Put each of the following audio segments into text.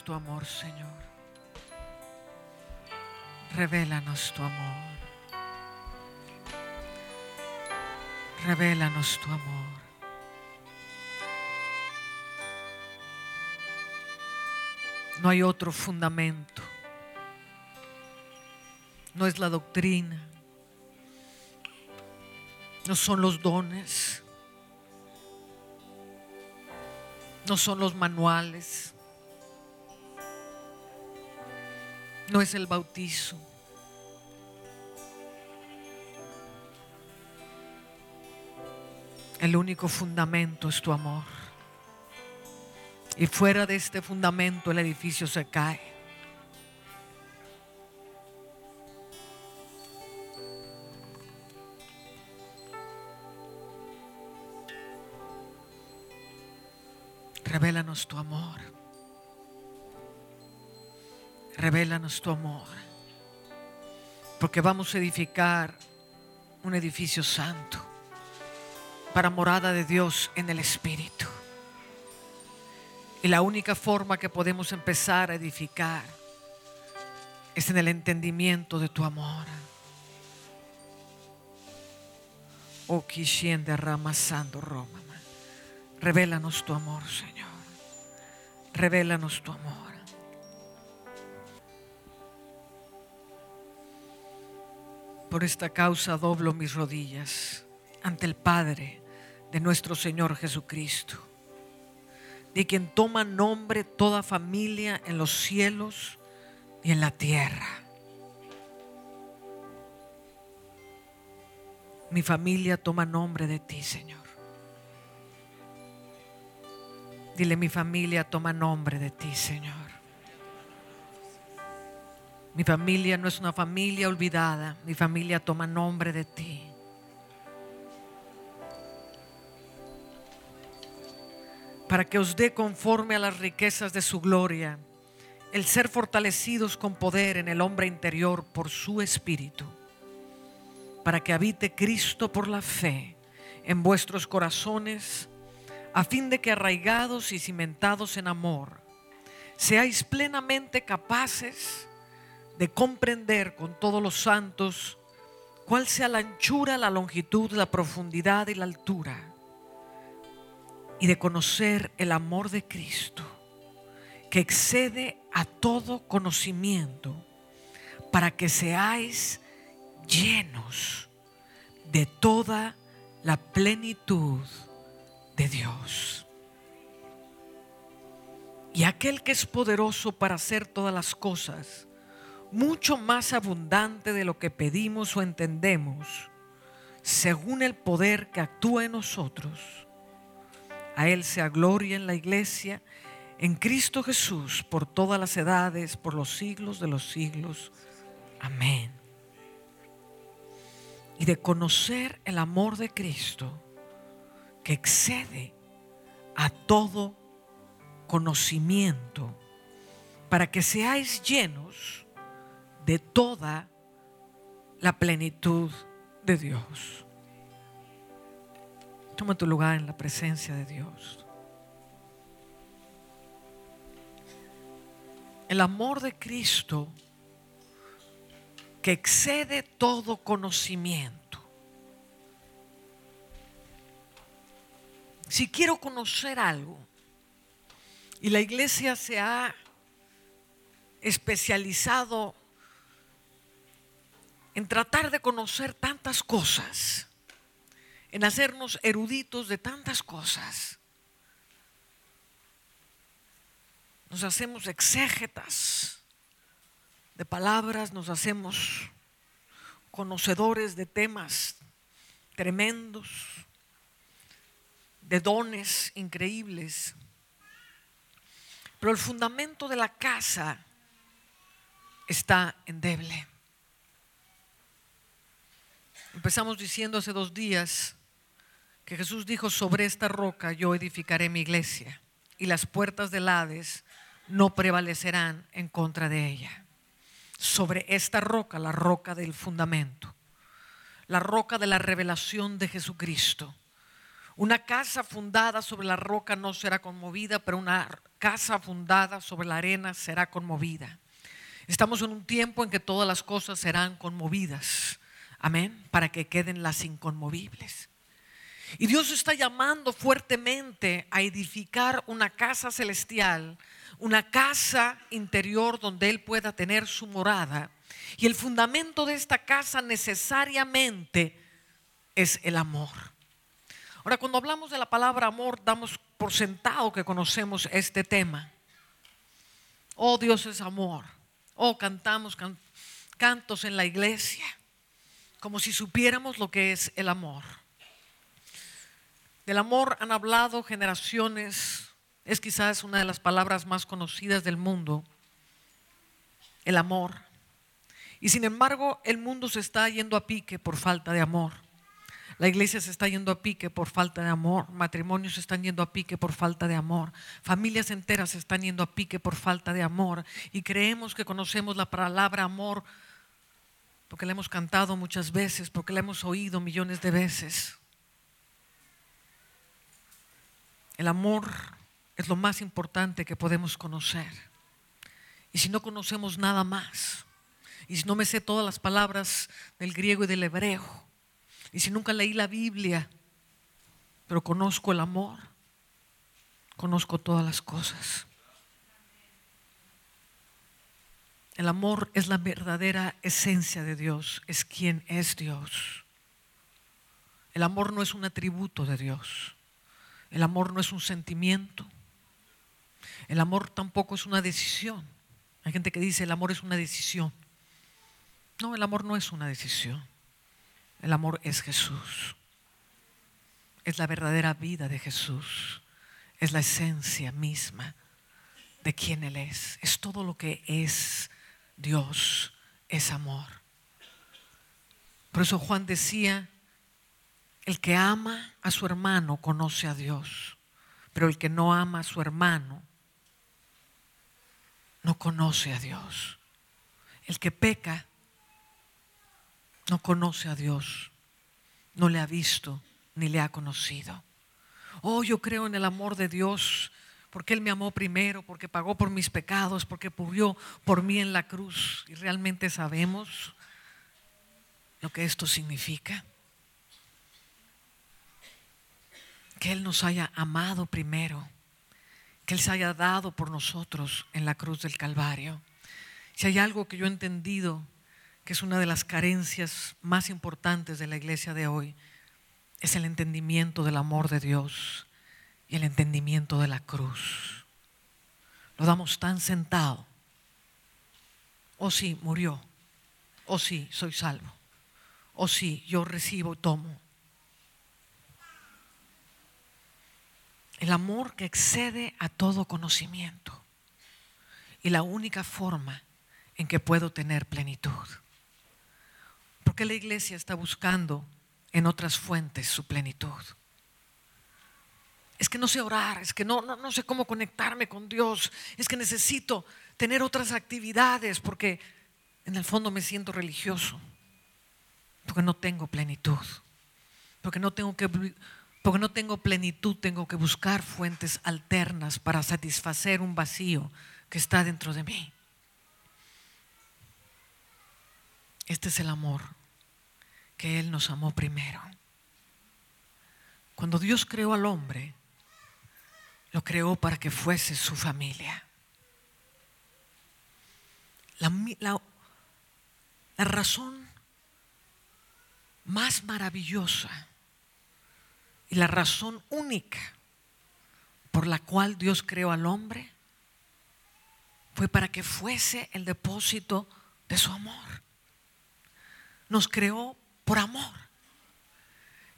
Tu amor, Señor. Revélanos tu amor. Revélanos tu amor. No hay otro fundamento. No es la doctrina. No son los dones. No son los manuales. No es el bautizo. El único fundamento es tu amor. Y fuera de este fundamento el edificio se cae. Revélanos tu amor. Revélanos tu amor. Porque vamos a edificar un edificio santo para morada de Dios en el Espíritu. Y la única forma que podemos empezar a edificar es en el entendimiento de tu amor. Oh, Kishien derramasando Roma. Revélanos tu amor, Señor. Revélanos tu amor. Por esta causa doblo mis rodillas ante el Padre de nuestro Señor Jesucristo, de quien toma nombre toda familia en los cielos y en la tierra. Mi familia toma nombre de ti, Señor. Dile, mi familia toma nombre de ti, Señor. Mi familia no es una familia olvidada, mi familia toma nombre de ti. Para que os dé conforme a las riquezas de su gloria el ser fortalecidos con poder en el hombre interior por su espíritu, para que habite Cristo por la fe en vuestros corazones a fin de que arraigados y cimentados en amor, seáis plenamente capaces de comprender con todos los santos cuál sea la anchura, la longitud, la profundidad y la altura, y de conocer el amor de Cristo, que excede a todo conocimiento, para que seáis llenos de toda la plenitud de Dios. Y aquel que es poderoso para hacer todas las cosas, mucho más abundante de lo que pedimos o entendemos, según el poder que actúa en nosotros. A Él sea gloria en la iglesia, en Cristo Jesús, por todas las edades, por los siglos de los siglos. Amén. Y de conocer el amor de Cristo que excede a todo conocimiento, para que seáis llenos de toda la plenitud de Dios. Toma tu lugar en la presencia de Dios. El amor de Cristo que excede todo conocimiento si quiero conocer algo, y la iglesia se ha especializado en tratar de conocer tantas cosas, en hacernos eruditos de tantas cosas. Nos hacemos exégetas de palabras, nos hacemos conocedores de temas tremendos de dones increíbles. Pero el fundamento de la casa está endeble. Empezamos diciendo hace dos días que Jesús dijo, sobre esta roca yo edificaré mi iglesia y las puertas del Hades no prevalecerán en contra de ella. Sobre esta roca, la roca del fundamento, la roca de la revelación de Jesucristo Una casa fundada sobre la roca no será conmovida, pero una casa fundada sobre la arena será conmovida. Estamos en un tiempo en que todas las cosas serán conmovidas. Amén. Para que queden las inconmovibles. Y Dios está llamando fuertemente a edificar una casa celestial, una casa interior donde Él pueda tener su morada. Y el fundamento de esta casa necesariamente es el amor. Ahora, cuando hablamos de la palabra amor, damos por sentado que conocemos este tema. Oh, Dios es amor. Oh, cantamos cantos en la iglesia, como si supiéramos lo que es el amor. Del amor han hablado generaciones, es quizás una de las palabras más conocidas del mundo, el amor. Y sin embargo, el mundo se está yendo a pique por falta de amor. La iglesia se está yendo a pique por falta de amor, matrimonios se están yendo a pique por falta de amor, familias enteras se están yendo a pique por falta de amor y creemos que conocemos la palabra amor porque la hemos cantado muchas veces, porque la hemos oído millones de veces. El amor es lo más importante que podemos conocer. Y si no conocemos nada más, y si no me sé todas las palabras del griego y del hebreo, y si nunca leí la Biblia, pero conozco el amor, conozco todas las cosas. El amor es la verdadera esencia de Dios, es quien es Dios. El amor no es un atributo de Dios. El amor no es un sentimiento. El amor tampoco es una decisión. Hay gente que dice el amor es una decisión. No, el amor no es una decisión. El amor es Jesús. Es la verdadera vida de Jesús. Es la esencia misma de quien Él es. Es todo lo que es Dios. Es amor. Por eso Juan decía, el que ama a su hermano conoce a Dios, pero el que no ama a su hermano no conoce a Dios. El que peca no conoce a Dios, no le ha visto ni le ha conocido. Oh, yo creo en el amor de Dios, porque Él me amó primero, porque pagó por mis pecados, porque murió por mí en la cruz. Y realmente sabemos lo que esto significa. Que Él nos haya amado primero, que Él se haya dado por nosotros en la cruz del Calvario. Si hay algo que yo he entendido que es una de las carencias más importantes de la iglesia de hoy, es el entendimiento del amor de Dios y el entendimiento de la cruz. Lo damos tan sentado. O oh, sí, murió. O oh, sí, soy salvo. O oh, sí, yo recibo y tomo. El amor que excede a todo conocimiento. Y la única forma en que puedo tener plenitud. ¿Por qué la iglesia está buscando en otras fuentes su plenitud? Es que no sé orar, es que no, no, sé cómo conectarme con Dios, es que necesito tener otras actividades porque en el fondo me siento religioso, porque no tengo plenitud, porque no tengo que porque no tengo plenitud, tengo que buscar fuentes alternas para satisfacer un vacío que está dentro de mí. Este es el amor, que Él nos amó primero. Cuando Dios creó al hombre, lo creó para que fuese su familia. La, razón más maravillosa y la razón única por la cual Dios creó al hombre fue para que fuese el depósito de su amor nos creó por amor.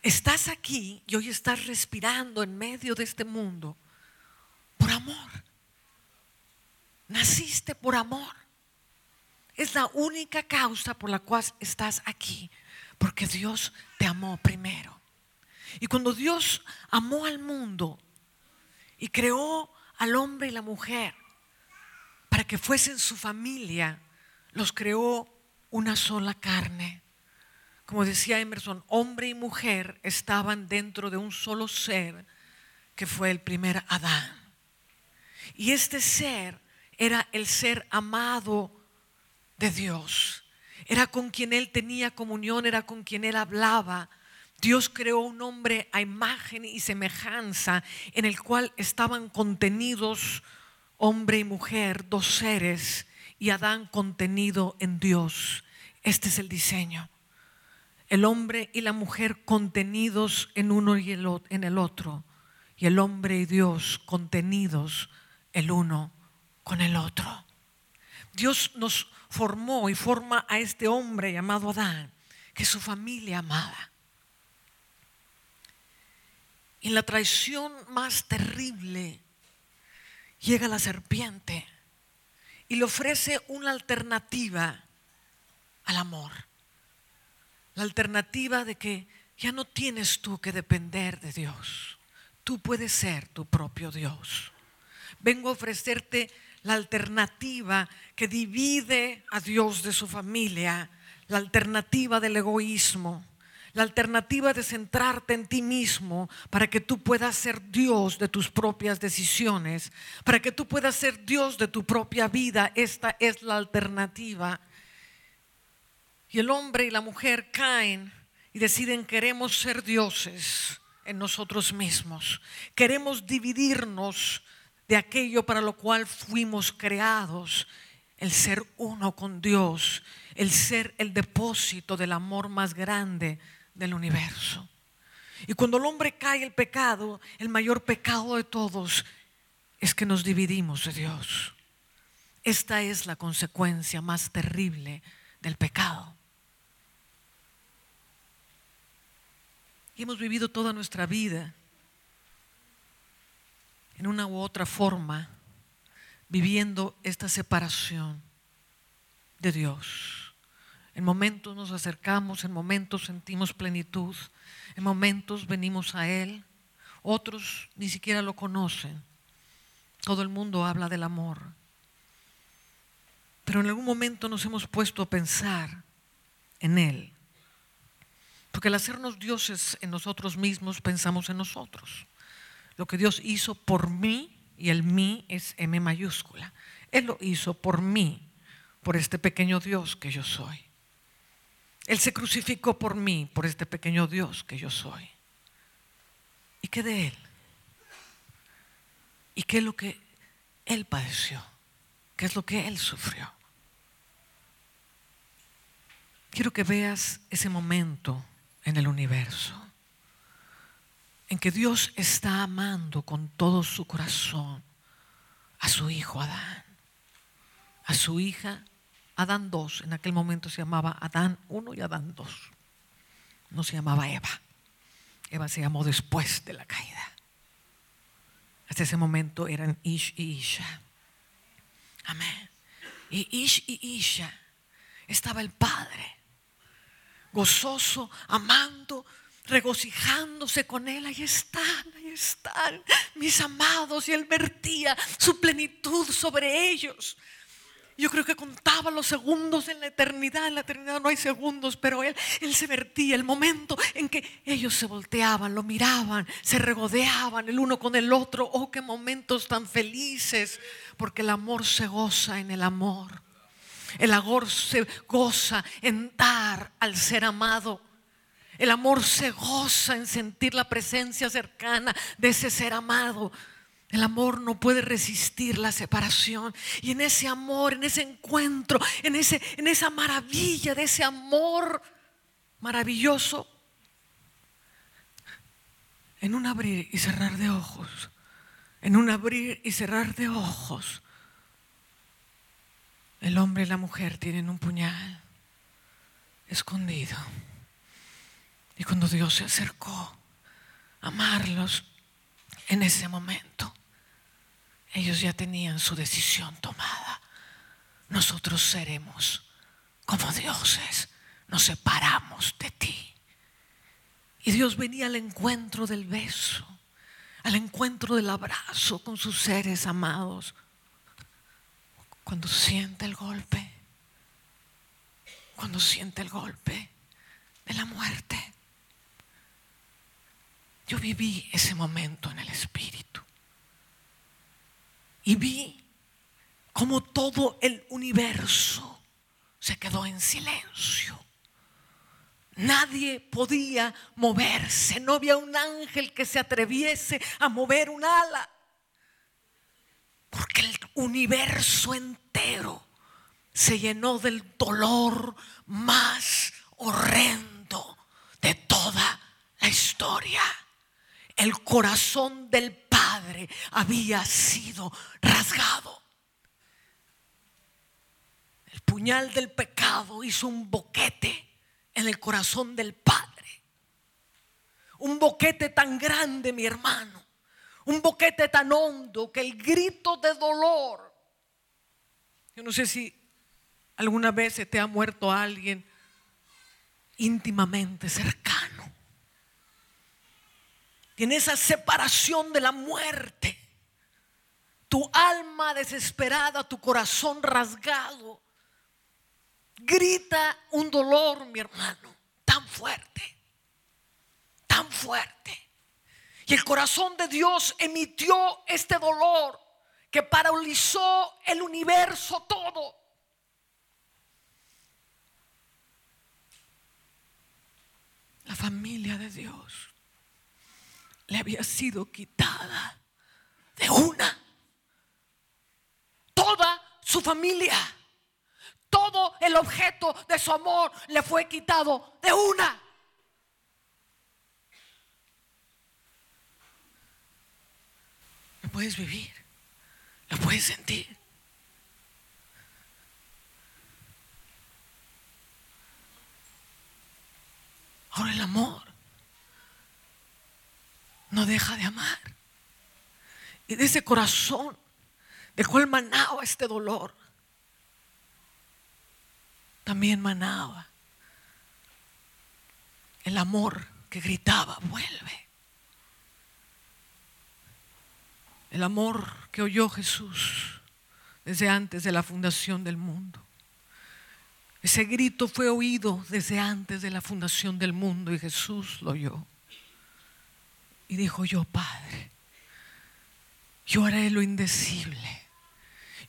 Estás aquí y hoy estás respirando en medio de este mundo amor. Naciste por amor. Es la única causa por la cual estás aquí, porque Dios te amó primero. Y cuando Dios amó al mundo y creó al hombre y la mujer para que fuesen su familia, los creó una sola carne como decía Emerson, hombre y mujer estaban dentro de un solo ser que fue el primer Adán. Y este ser era el ser amado de Dios. Era con quien él tenía comunión, era con quien él hablaba. Dios creó un hombre a imagen y semejanza en el cual estaban contenidos hombre y mujer, dos seres, y Adán contenido en Dios. Este es el diseño. El hombre y la mujer contenidos en uno y en el otro, y el hombre y Dios contenidos el uno con el otro. Dios nos formó y forma a este hombre llamado Adán, que su familia amada. Y en la traición más terrible llega la serpiente y le ofrece una alternativa al amor. La alternativa de que ya no tienes tú que depender de Dios. Tú puedes ser tu propio Dios. Vengo a ofrecerte la alternativa que divide a Dios de su familia, la alternativa del egoísmo, la alternativa de centrarte en ti mismo para que tú puedas ser Dios de tus propias decisiones, para que tú puedas ser Dios de tu propia vida. Esta es la alternativa. Y el hombre y la mujer caen y deciden queremos ser dioses en nosotros mismos. Queremos dividirnos de aquello para lo cual fuimos creados, el ser uno con Dios, el ser el depósito del amor más grande del universo. Y cuando el hombre cae el pecado, el mayor pecado de todos es que nos dividimos de Dios. Esta es la consecuencia más terrible del pecado. Y hemos vivido toda nuestra vida en una u otra forma viviendo esta separación de Dios. En momentos nos acercamos, en momentos sentimos plenitud, en momentos venimos a Él, otros ni siquiera lo conocen. Todo el mundo habla del amor. Pero en algún momento nos hemos puesto a pensar en Él. Porque al hacernos dioses en nosotros mismos, pensamos en nosotros. Lo que Dios hizo por mí, y el mí es M mayúscula. Él lo hizo por mí, por este pequeño Dios que yo soy. Él se crucificó por mí, por este pequeño Dios que yo soy. ¿Y qué de Él? ¿Y qué es lo que Él padeció? ¿Qué es lo que Él sufrió? Quiero que veas ese momento en el universo en que Dios está amando con todo su corazón a su hijo Adán, a su hija Adán 2, en aquel momento se llamaba Adán 1 y Adán 2. No se llamaba Eva. Eva se llamó después de la caída. Hasta ese momento eran Ish y Isha. Amén. Y Ish y Isha estaba el Padre, gozoso, amando, regocijándose con él. Ahí están, ahí están mis amados. Y él vertía su plenitud sobre ellos. Yo creo que contaba los segundos en la eternidad. En la eternidad no hay segundos, pero él, él se vertía el momento en que ellos se volteaban, lo miraban, se regodeaban el uno con el otro. Oh, qué momentos tan felices, porque el amor se goza en el amor. El amor se goza en dar al ser amado. El amor se goza en sentir la presencia cercana de ese ser amado. El amor no puede resistir la separación. Y en ese amor, en ese encuentro, en, ese, en esa maravilla de ese amor maravilloso, en un abrir y cerrar de ojos, en un abrir y cerrar de ojos, el hombre y la mujer tienen un puñal escondido. Y cuando Dios se acercó a amarlos en ese momento, ellos ya tenían su decisión tomada. Nosotros seremos como dioses, nos separamos de ti. Y Dios venía al encuentro del beso, al encuentro del abrazo con sus seres amados. Cuando siente el golpe, cuando siente el golpe, de la muerte. Yo viví ese momento en el Espíritu. Y vi como todo el universo se quedó en silencio. Nadie podía moverse, no había un ángel que se atreviese a mover un ala, porque el universo entero se llenó del dolor más horrendo de toda la historia. El corazón del Padre había sido rasgado. El puñal del pecado hizo un boquete en el corazón del Padre. Un boquete tan grande, mi hermano. Un boquete tan hondo que el grito de dolor. Yo no sé si alguna vez se te ha muerto alguien íntimamente cercano. En esa separación de la muerte. Tu alma desesperada, tu corazón rasgado, grita un dolor, mi hermano, tan fuerte, tan fuerte. Y el corazón de Dios emitió este dolor que paralizó el universo todo. La familia de Dios le había sido quitada de una. Toda su familia todo el objeto de su amor le fue quitado de una. Lo puedes vivir, lo puedes sentir. Ahora el amor no deja de amar. Y de ese corazón de cual manaba este dolor, también manaba el amor que gritaba, vuelve. El amor que oyó Jesús desde antes de la fundación del mundo. Ese grito fue oído desde antes de la fundación del mundo y Jesús lo oyó. Y dijo yo, Padre, yo haré lo indecible.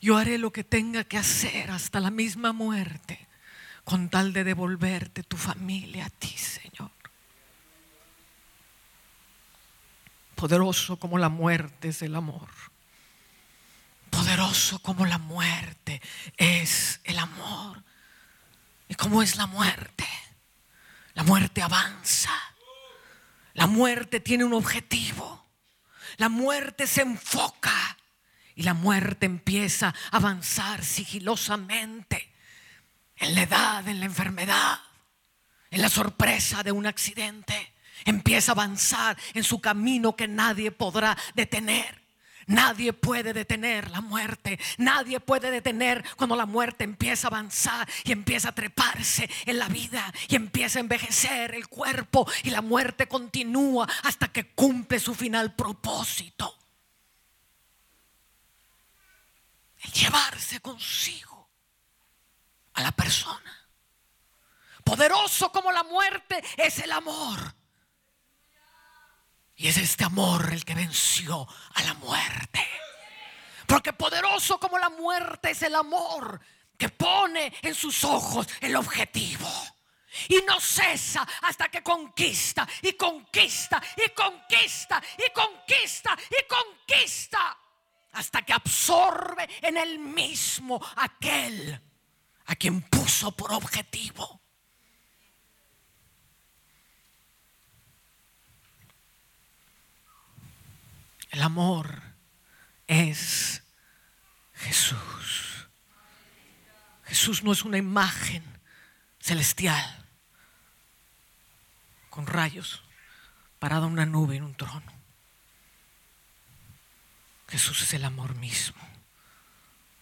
Yo haré lo que tenga que hacer hasta la misma muerte con tal de devolverte tu familia a ti, Señor. Poderoso como la muerte es el amor. Poderoso como la muerte es el amor. ¿Y cómo es la muerte? La muerte avanza. La muerte tiene un objetivo. La muerte se enfoca y la muerte empieza a avanzar sigilosamente en la edad, en la enfermedad, en la sorpresa de un accidente. Empieza a avanzar en su camino que nadie podrá detener. Nadie puede detener la muerte. Nadie puede detener cuando la muerte empieza a avanzar y empieza a treparse en la vida y empieza a envejecer el cuerpo y la muerte continúa hasta que cumple su final propósito. El llevarse consigo a la persona. Poderoso como la muerte es el amor. Y es este amor el que venció a la muerte. Porque poderoso como la muerte es el amor que pone en sus ojos el objetivo. Y no cesa hasta que conquista y conquista y conquista y conquista y conquista. Hasta que absorbe en el mismo aquel a quien puso por objetivo. El amor es Jesús. Jesús no es una imagen celestial con rayos parada una nube en un trono. Jesús es el amor mismo.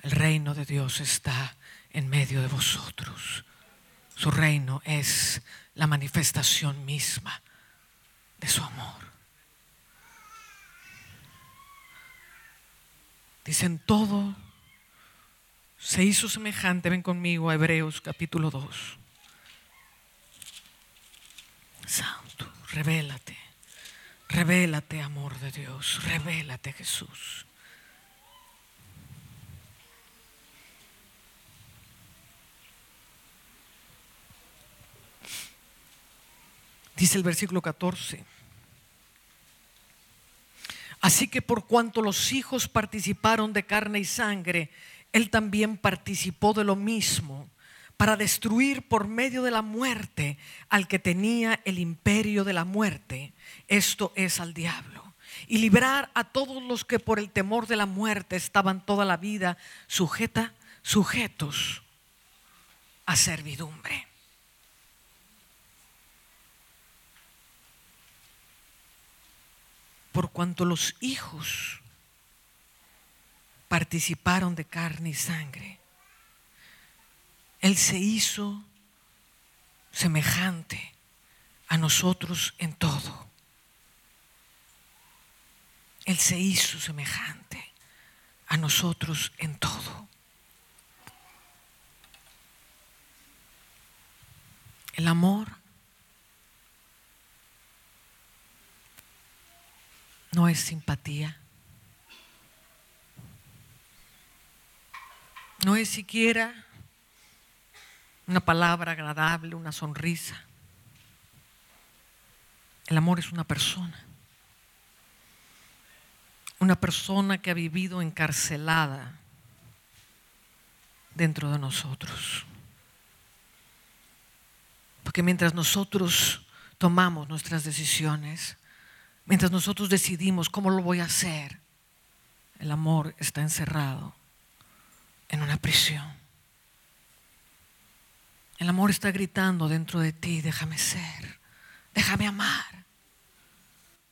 El reino de Dios está en medio de vosotros. Su reino es la manifestación misma de su amor. Dicen todo se hizo semejante. Ven conmigo a Hebreos capítulo 2. Santo, revélate. Revélate, amor de Dios. Revélate, Jesús. Dice el versículo 14. Así que por cuanto los hijos participaron de carne y sangre, Él también participó de lo mismo para destruir por medio de la muerte al que tenía el imperio de la muerte, esto es al diablo, y librar a todos los que por el temor de la muerte estaban toda la vida sujeta, sujetos a servidumbre. Por cuanto los hijos participaron de carne y sangre, Él se hizo semejante a nosotros en todo. Él se hizo semejante a nosotros en todo. El amor no es simpatía. No es siquiera una palabra agradable, una sonrisa. El amor es una persona. Una persona que ha vivido encarcelada dentro de nosotros. Porque mientras nosotros tomamos nuestras decisiones, Mientras nosotros decidimos cómo lo voy a hacer, el amor está encerrado en una prisión. El amor está gritando dentro de ti, déjame ser, déjame amar.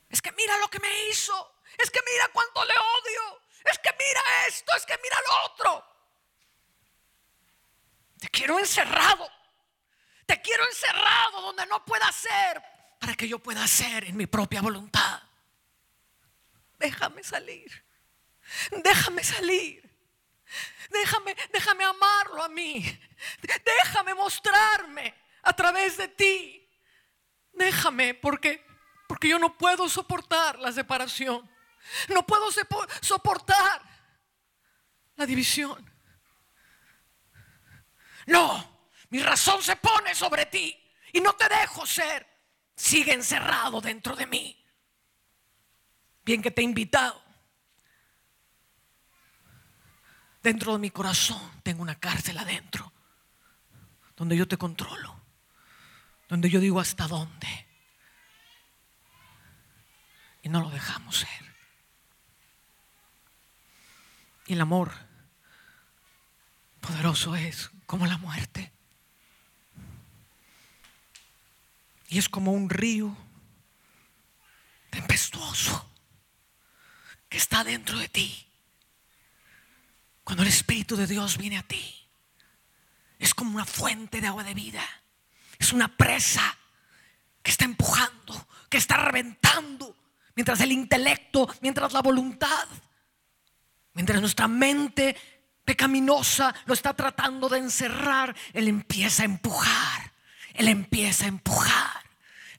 Es que mira lo que me hizo, es que mira cuánto le odio, es que mira esto, es que mira lo otro. Te quiero encerrado, te quiero encerrado donde no pueda ser para que yo pueda hacer en mi propia voluntad. Déjame salir. Déjame salir. Déjame, déjame amarlo a mí. Déjame mostrarme a través de ti. Déjame porque porque yo no puedo soportar la separación. No puedo soportar la división. No, mi razón se pone sobre ti y no te dejo ser sigue encerrado dentro de mí. Bien que te he invitado. Dentro de mi corazón tengo una cárcel adentro, donde yo te controlo, donde yo digo hasta dónde. Y no lo dejamos ser. Y el amor poderoso es como la muerte. Y es como un río tempestuoso que está dentro de ti. Cuando el Espíritu de Dios viene a ti, es como una fuente de agua de vida. Es una presa que está empujando, que está reventando, mientras el intelecto, mientras la voluntad, mientras nuestra mente pecaminosa lo está tratando de encerrar, Él empieza a empujar, Él empieza a empujar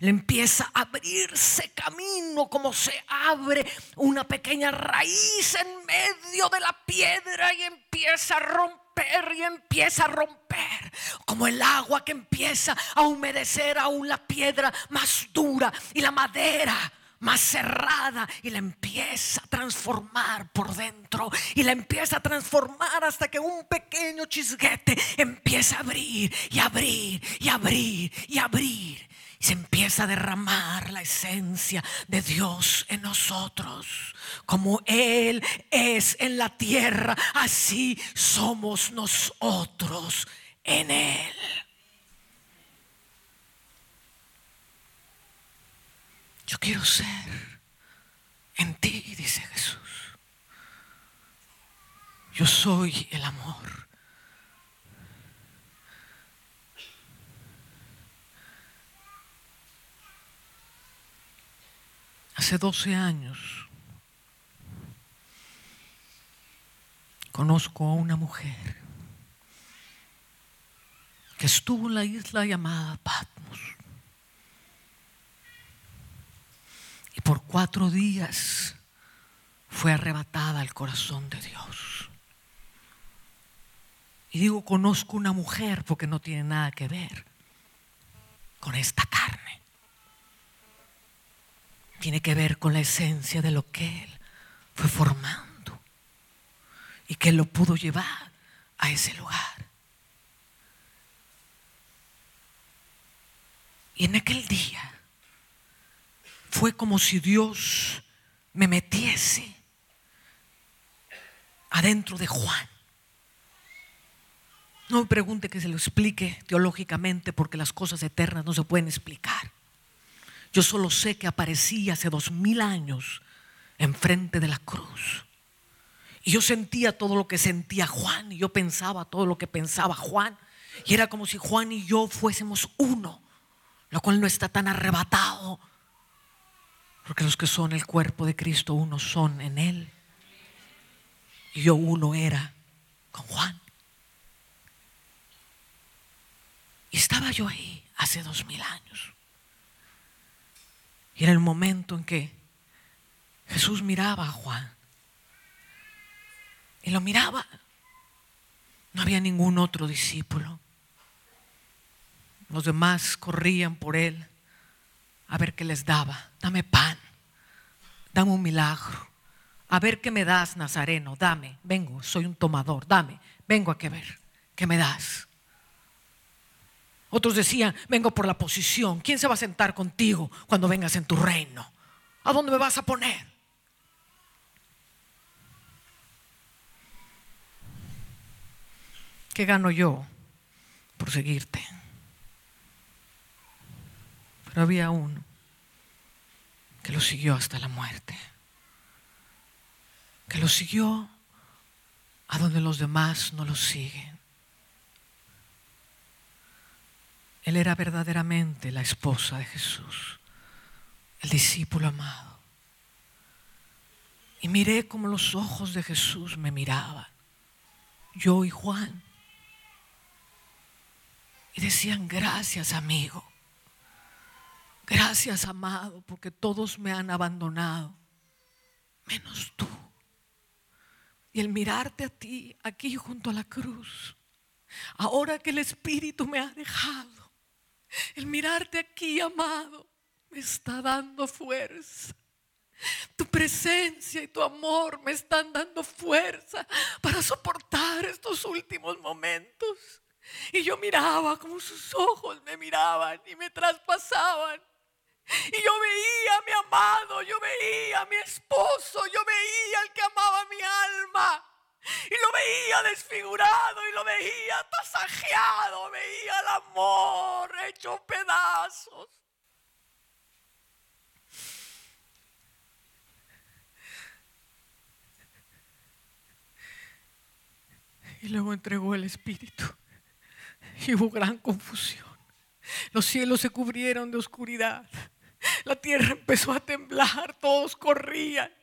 le empieza a abrirse camino como se abre una pequeña raíz en medio de la piedra y empieza a romper y empieza a romper como el agua que empieza a humedecer aún la piedra más dura y la madera más cerrada y la empieza a transformar por dentro y la empieza a transformar hasta que un pequeño chisguete empieza a abrir y abrir y abrir y abrir se empieza a derramar la esencia de Dios en nosotros. Como Él es en la tierra, así somos nosotros en Él. Yo quiero ser en ti, dice Jesús. Yo soy el amor. Hace 12 años conozco a una mujer que estuvo en la isla llamada Patmos. Y por cuatro días fue arrebatada al corazón de Dios. Y digo, conozco una mujer porque no tiene nada que ver con esta carne. Tiene que ver con la esencia de lo que Él fue formando y que lo pudo llevar a ese lugar. Y en aquel día fue como si Dios me metiese adentro de Juan. No me pregunte que se lo explique teológicamente porque las cosas eternas no se pueden explicar. Yo solo sé que aparecí hace dos mil años enfrente de la cruz. Y yo sentía todo lo que sentía Juan y yo pensaba todo lo que pensaba Juan. Y era como si Juan y yo fuésemos uno, lo cual no está tan arrebatado. Porque los que son el cuerpo de Cristo, uno son en Él. Y yo uno era con Juan. Y estaba yo ahí hace dos mil años. Y era el momento en que Jesús miraba a Juan. Y lo miraba. No había ningún otro discípulo. Los demás corrían por él a ver qué les daba. Dame pan. Dame un milagro. A ver qué me das, Nazareno. Dame. Vengo, soy un tomador. Dame. Vengo a que ver. ¿Qué me das? Otros decían, vengo por la posición. ¿Quién se va a sentar contigo cuando vengas en tu reino? ¿A dónde me vas a poner? ¿Qué gano yo por seguirte? Pero había uno que lo siguió hasta la muerte, que lo siguió a donde los demás no lo siguen. Él era verdaderamente la esposa de Jesús, el discípulo amado. Y miré como los ojos de Jesús me miraban, yo y Juan. Y decían, gracias amigo, gracias amado, porque todos me han abandonado, menos tú. Y el mirarte a ti aquí junto a la cruz, ahora que el Espíritu me ha dejado, el mirarte aquí, amado, me está dando fuerza. Tu presencia y tu amor me están dando fuerza para soportar estos últimos momentos. Y yo miraba como sus ojos me miraban y me traspasaban. Y yo veía a mi amado, yo veía a mi esposo, yo veía al que amaba mi alma. Y lo veía desfigurado y lo veía tasajeado, veía el amor hecho pedazos. Y luego entregó el Espíritu. Y hubo gran confusión. Los cielos se cubrieron de oscuridad. La tierra empezó a temblar, todos corrían.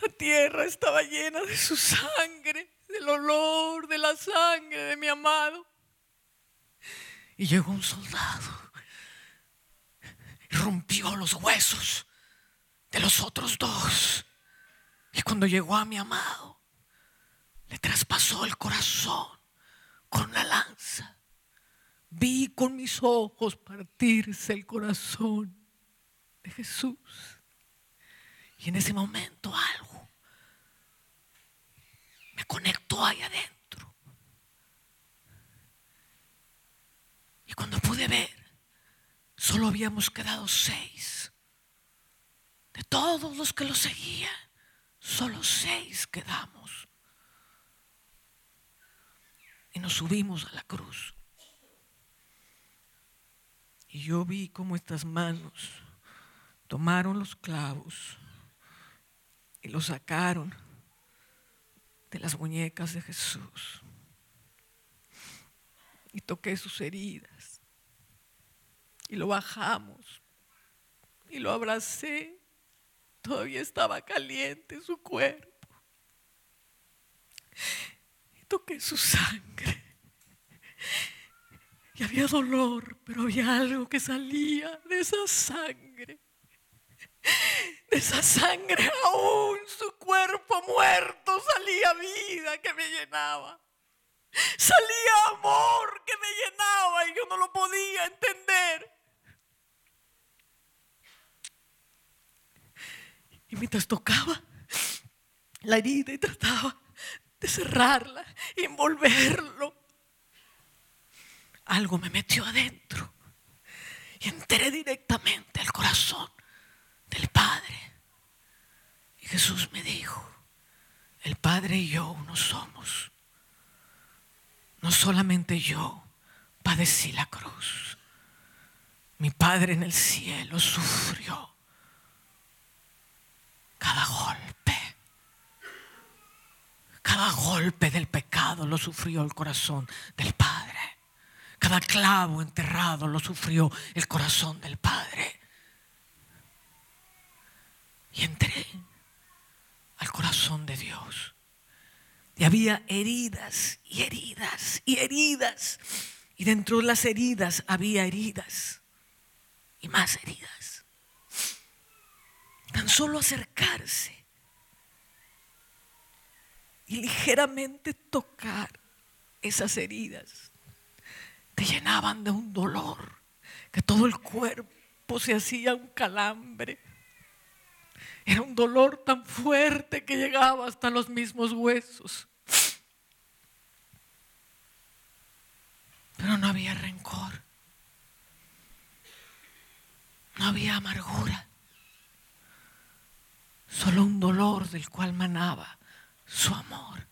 La tierra estaba llena de su sangre, del olor de la sangre de mi amado. Y llegó un soldado y rompió los huesos de los otros dos. Y cuando llegó a mi amado, le traspasó el corazón con la lanza. Vi con mis ojos partirse el corazón de Jesús. Y en ese momento algo me conectó ahí adentro. Y cuando pude ver, solo habíamos quedado seis. De todos los que lo seguían, solo seis quedamos. Y nos subimos a la cruz. Y yo vi cómo estas manos tomaron los clavos y los sacaron de las muñecas de Jesús. Y toqué sus heridas. Y lo bajamos. Y lo abracé. Todavía estaba caliente su cuerpo. Y toqué su sangre. Y había dolor, pero había algo que salía de esa sangre. De esa sangre aún su cuerpo muerto salía vida que me llenaba. Salía amor que me llenaba y yo no lo podía entender. Y mientras tocaba la herida y trataba de cerrarla envolverlo, algo me metió adentro y entré directamente al corazón del Padre. Y Jesús me dijo, el Padre y yo uno somos. No solamente yo padecí la cruz, mi Padre en el cielo sufrió cada golpe. Cada golpe del pecado lo sufrió el corazón del Padre. Cada clavo enterrado lo sufrió el corazón del Padre. Y entré al corazón de Dios. Y había heridas y heridas y heridas. Y dentro de las heridas había heridas y más heridas. Tan solo acercarse y ligeramente tocar esas heridas te llenaban de un dolor, que todo el cuerpo se hacía un calambre. Era un dolor tan fuerte que llegaba hasta los mismos huesos. Pero no había rencor. No había amargura. Solo un dolor del cual manaba su amor.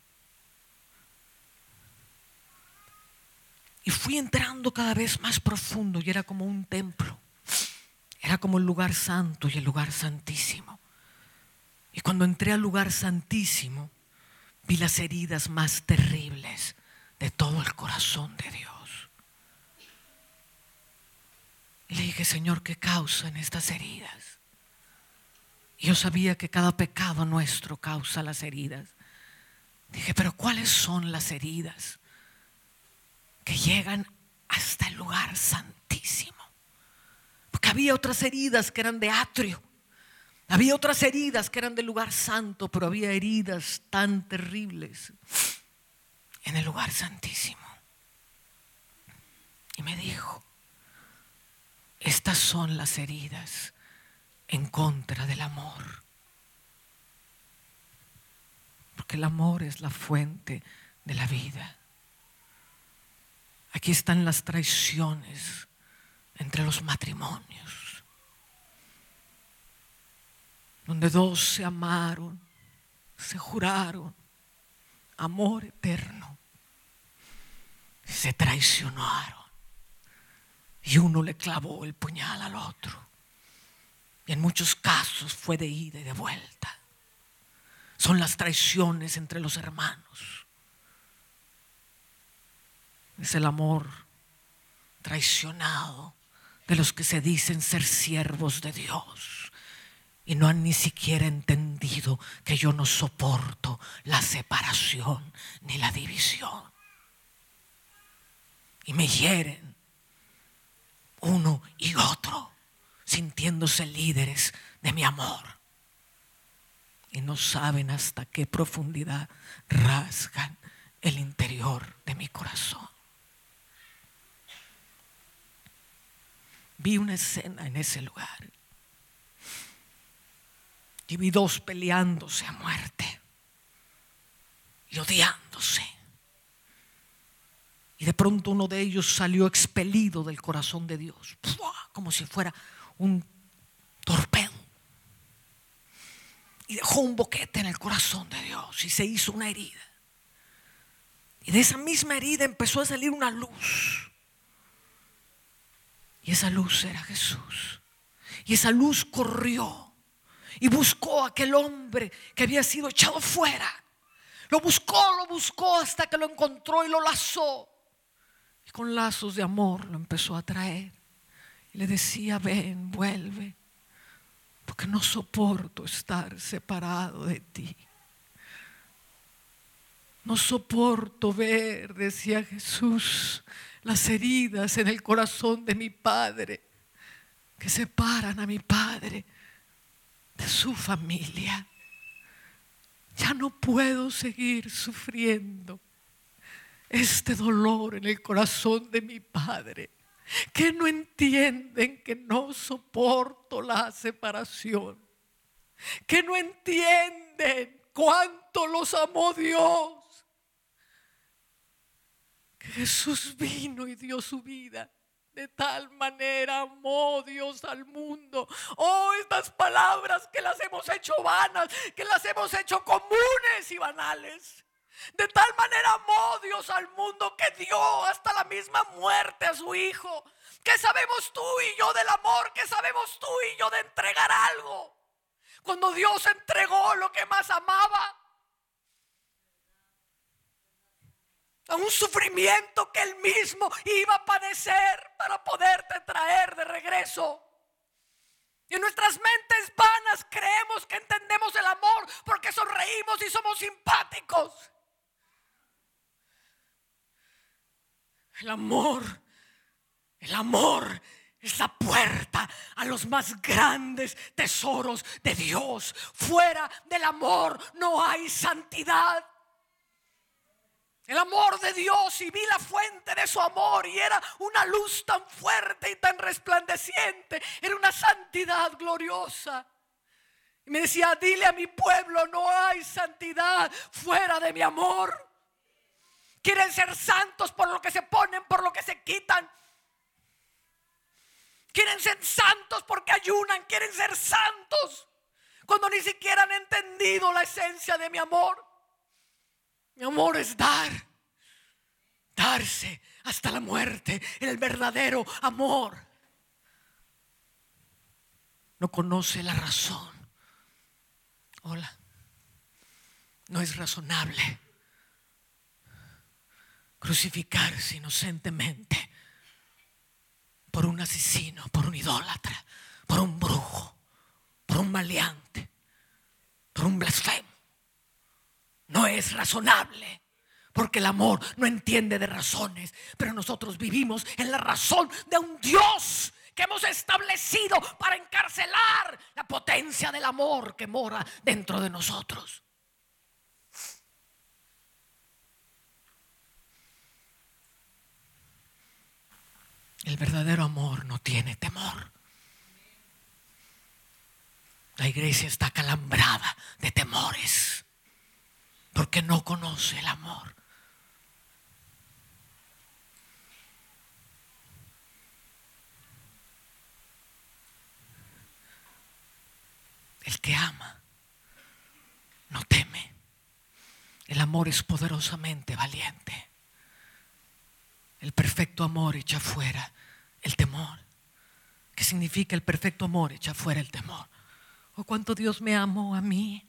Y fui entrando cada vez más profundo y era como un templo. Era como el lugar santo y el lugar santísimo. Y cuando entré al lugar santísimo, vi las heridas más terribles de todo el corazón de Dios. Le dije, Señor, ¿qué causan estas heridas? Y yo sabía que cada pecado nuestro causa las heridas. Dije, pero ¿cuáles son las heridas que llegan hasta el lugar santísimo? Porque había otras heridas que eran de atrio. Había otras heridas que eran del lugar santo, pero había heridas tan terribles en el lugar santísimo. Y me dijo, estas son las heridas en contra del amor. Porque el amor es la fuente de la vida. Aquí están las traiciones entre los matrimonios, donde dos se amaron, se juraron amor eterno, se traicionaron y uno le clavó el puñal al otro. Y en muchos casos fue de ida y de vuelta. Son las traiciones entre los hermanos. Es el amor traicionado de los que se dicen ser siervos de Dios y no han ni siquiera entendido que yo no soporto la separación ni la división. Y me hieren uno y otro, sintiéndose líderes de mi amor. Y no saben hasta qué profundidad rasgan el interior de mi corazón. Vi una escena en ese lugar. Y vi dos peleándose a muerte y odiándose. Y de pronto uno de ellos salió expelido del corazón de Dios, como si fuera un torpedo. Y dejó un boquete en el corazón de Dios y se hizo una herida. Y de esa misma herida empezó a salir una luz. Y esa luz era Jesús. Y esa luz corrió y buscó a aquel hombre que había sido echado fuera. Lo buscó, lo buscó hasta que lo encontró y lo lazó. Y con lazos de amor lo empezó a traer. Y le decía, ven, vuelve, porque no soporto estar separado de ti. No soporto ver, decía Jesús, las heridas en el corazón de mi Padre que separan a mi Padre de su familia. Ya no puedo seguir sufriendo este dolor en el corazón de mi padre, que no entienden que no soporto la separación, que no entienden cuánto los amó Dios. Jesús vino y dio su vida. De tal manera amó Dios al mundo. Oh, estas palabras que las hemos hecho vanas, que las hemos hecho comunes y banales. De tal manera amó Dios al mundo que dio hasta la misma muerte a su Hijo. ¿Qué sabemos tú y yo del amor? ¿Qué sabemos tú y yo de entregar algo? Cuando Dios entregó lo que más amaba, a un sufrimiento que Él mismo iba a padecer para poderte traer de regreso. Y en nuestras mentes vanas creemos que entendemos el amor porque sonreímos y somos simpáticos. El amor, el amor es la puerta a los más grandes tesoros de Dios. Fuera del amor no hay santidad. El amor de Dios y vi la fuente de su amor y era una luz tan fuerte y tan resplandeciente. Era una santidad gloriosa. Y me decía, dile a mi pueblo, no hay santidad fuera de mi amor. Quieren ser santos por lo que se ponen, por lo que se quitan. Quieren ser santos porque ayunan, quieren ser santos cuando ni siquiera han entendido la esencia de mi amor. Mi amor es dar, darse hasta la muerte, el verdadero amor. No conoce la razón. Hola, no es razonable crucificarse inocentemente por un asesino, por un idólatra, por un brujo, por un maleante, por un blasfemo. No es razonable. Porque el amor no entiende de razones, pero nosotros vivimos en la razón de un Dios que hemos establecido para encarcelar la potencia del amor que mora dentro de nosotros. El verdadero amor no tiene temor. La iglesia está calambrada de temores porque no conoce el amor. El que ama no teme. El amor es poderosamente valiente. El perfecto amor echa fuera el temor. ¿Qué significa el perfecto amor? Echa fuera el temor. Oh, cuánto Dios me amó a mí.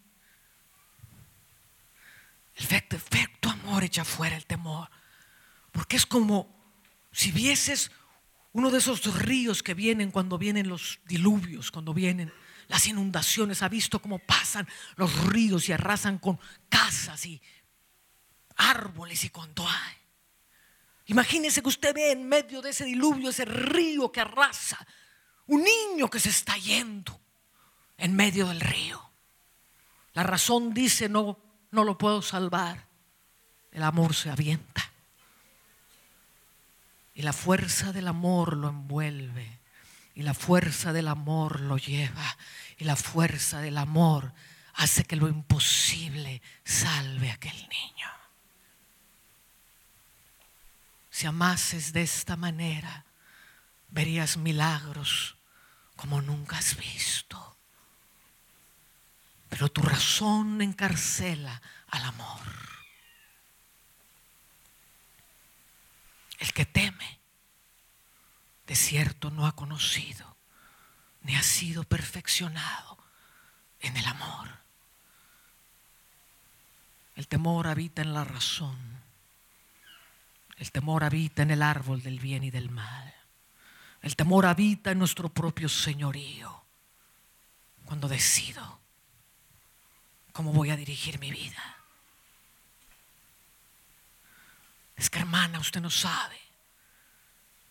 El perfecto amor echa fuera el temor. Porque es como si vieses uno de esos ríos que vienen cuando vienen los diluvios, cuando vienen las inundaciones. Ha visto cómo pasan los ríos y arrasan con casas y árboles y cuanto hay. Imagínese que usted ve en medio de ese diluvio, ese río que arrasa, un niño que se está yendo en medio del río. La razón dice, no, no lo puedo salvar. El amor se avienta. Y la fuerza del amor lo envuelve. Y la fuerza del amor lo lleva. Y la fuerza del amor hace que lo imposible salve a aquel niño. Si amases de esta manera, verías milagros como nunca has visto. Pero tu razón encarcela al amor. El que teme, de cierto no ha conocido ni ha sido perfeccionado en el amor. El temor habita en la razón el temor habita en el árbol del bien y del mal. El temor habita en nuestro propio señorío. Cuando decido cómo voy a dirigir mi vida. Es que hermana, usted no sabe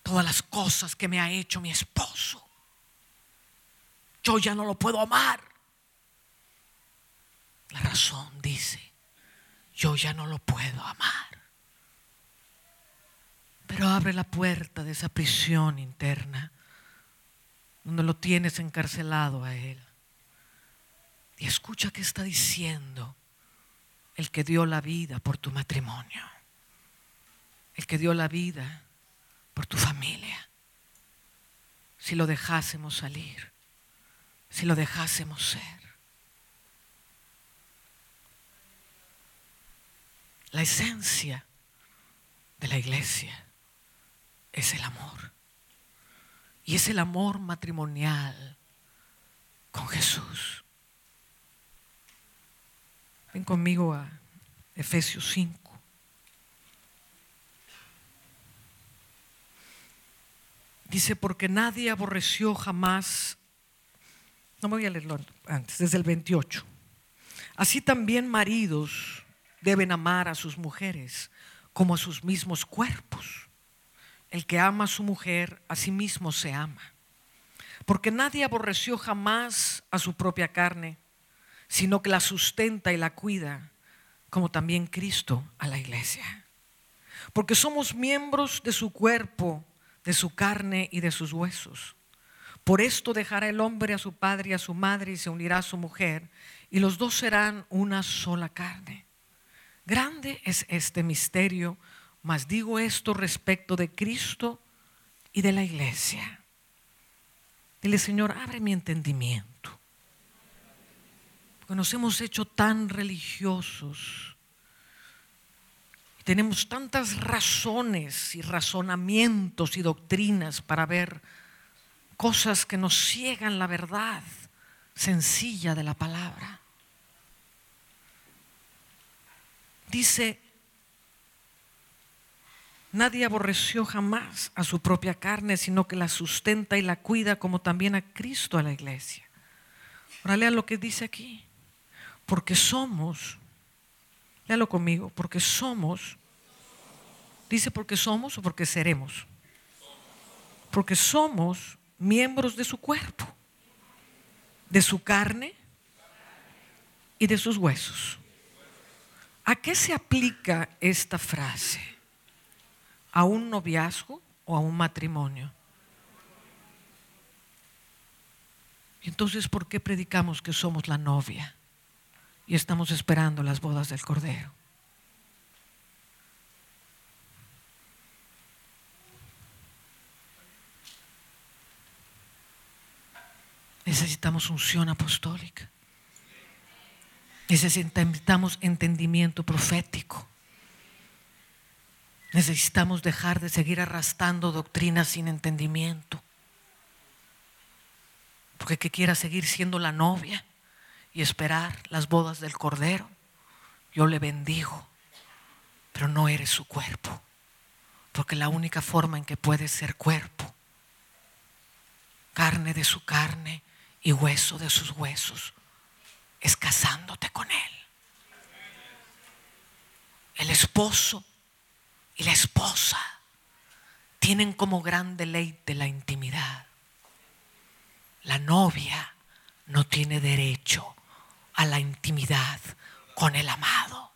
todas las cosas que me ha hecho mi esposo. Yo ya no lo puedo amar. La razón dice, yo ya no lo puedo amar. Pero abre la puerta de esa prisión interna donde lo tienes encarcelado a Él. Y escucha qué está diciendo el que dio la vida por tu matrimonio, el que dio la vida por tu familia. Si lo dejásemos salir, si lo dejásemos ser. La esencia de la iglesia es el amor. Y es el amor matrimonial con Jesús. Ven conmigo a Efesios 5. Dice, porque nadie aborreció jamás, no me voy a leerlo antes, desde el 28. Así también maridos deben amar a sus mujeres como a sus mismos cuerpos. El que ama a su mujer, a sí mismo se ama. Porque nadie aborreció jamás a su propia carne, sino que la sustenta y la cuida, como también Cristo a la iglesia. Porque somos miembros de su cuerpo, de su carne y de sus huesos. Por esto dejará el hombre a su padre y a su madre y se unirá a su mujer, y los dos serán una sola carne. Grande es este misterio, mas digo esto respecto de Cristo y de la iglesia. Dile, Señor, abre mi entendimiento. Porque nos hemos hecho tan religiosos. Tenemos tantas razones y razonamientos y doctrinas para ver cosas que nos ciegan la verdad sencilla de la palabra. Dice, nadie aborreció jamás a su propia carne, sino que la sustenta y la cuida como también a Cristo a la iglesia. Ahora lea lo que dice aquí. Porque somos, léalo conmigo, porque somos, dice porque somos o porque seremos. Porque somos miembros de su cuerpo, de su carne y de sus huesos. ¿A qué se aplica esta frase? ¿A un noviazgo o a un matrimonio? Entonces, ¿por qué predicamos que somos la novia y estamos esperando las bodas del Cordero? Necesitamos unción apostólica. Necesitamos entendimiento profético. Necesitamos dejar de seguir arrastrando doctrinas sin entendimiento. Porque que quiera seguir siendo la novia y esperar las bodas del Cordero, yo le bendigo, pero no eres su cuerpo. Porque la única forma en que puedes ser cuerpo, carne de su carne y hueso de sus huesos, es casándote con Él. El esposo y la esposa tienen como gran deleite la intimidad. La novia no tiene derecho a la intimidad con el amado.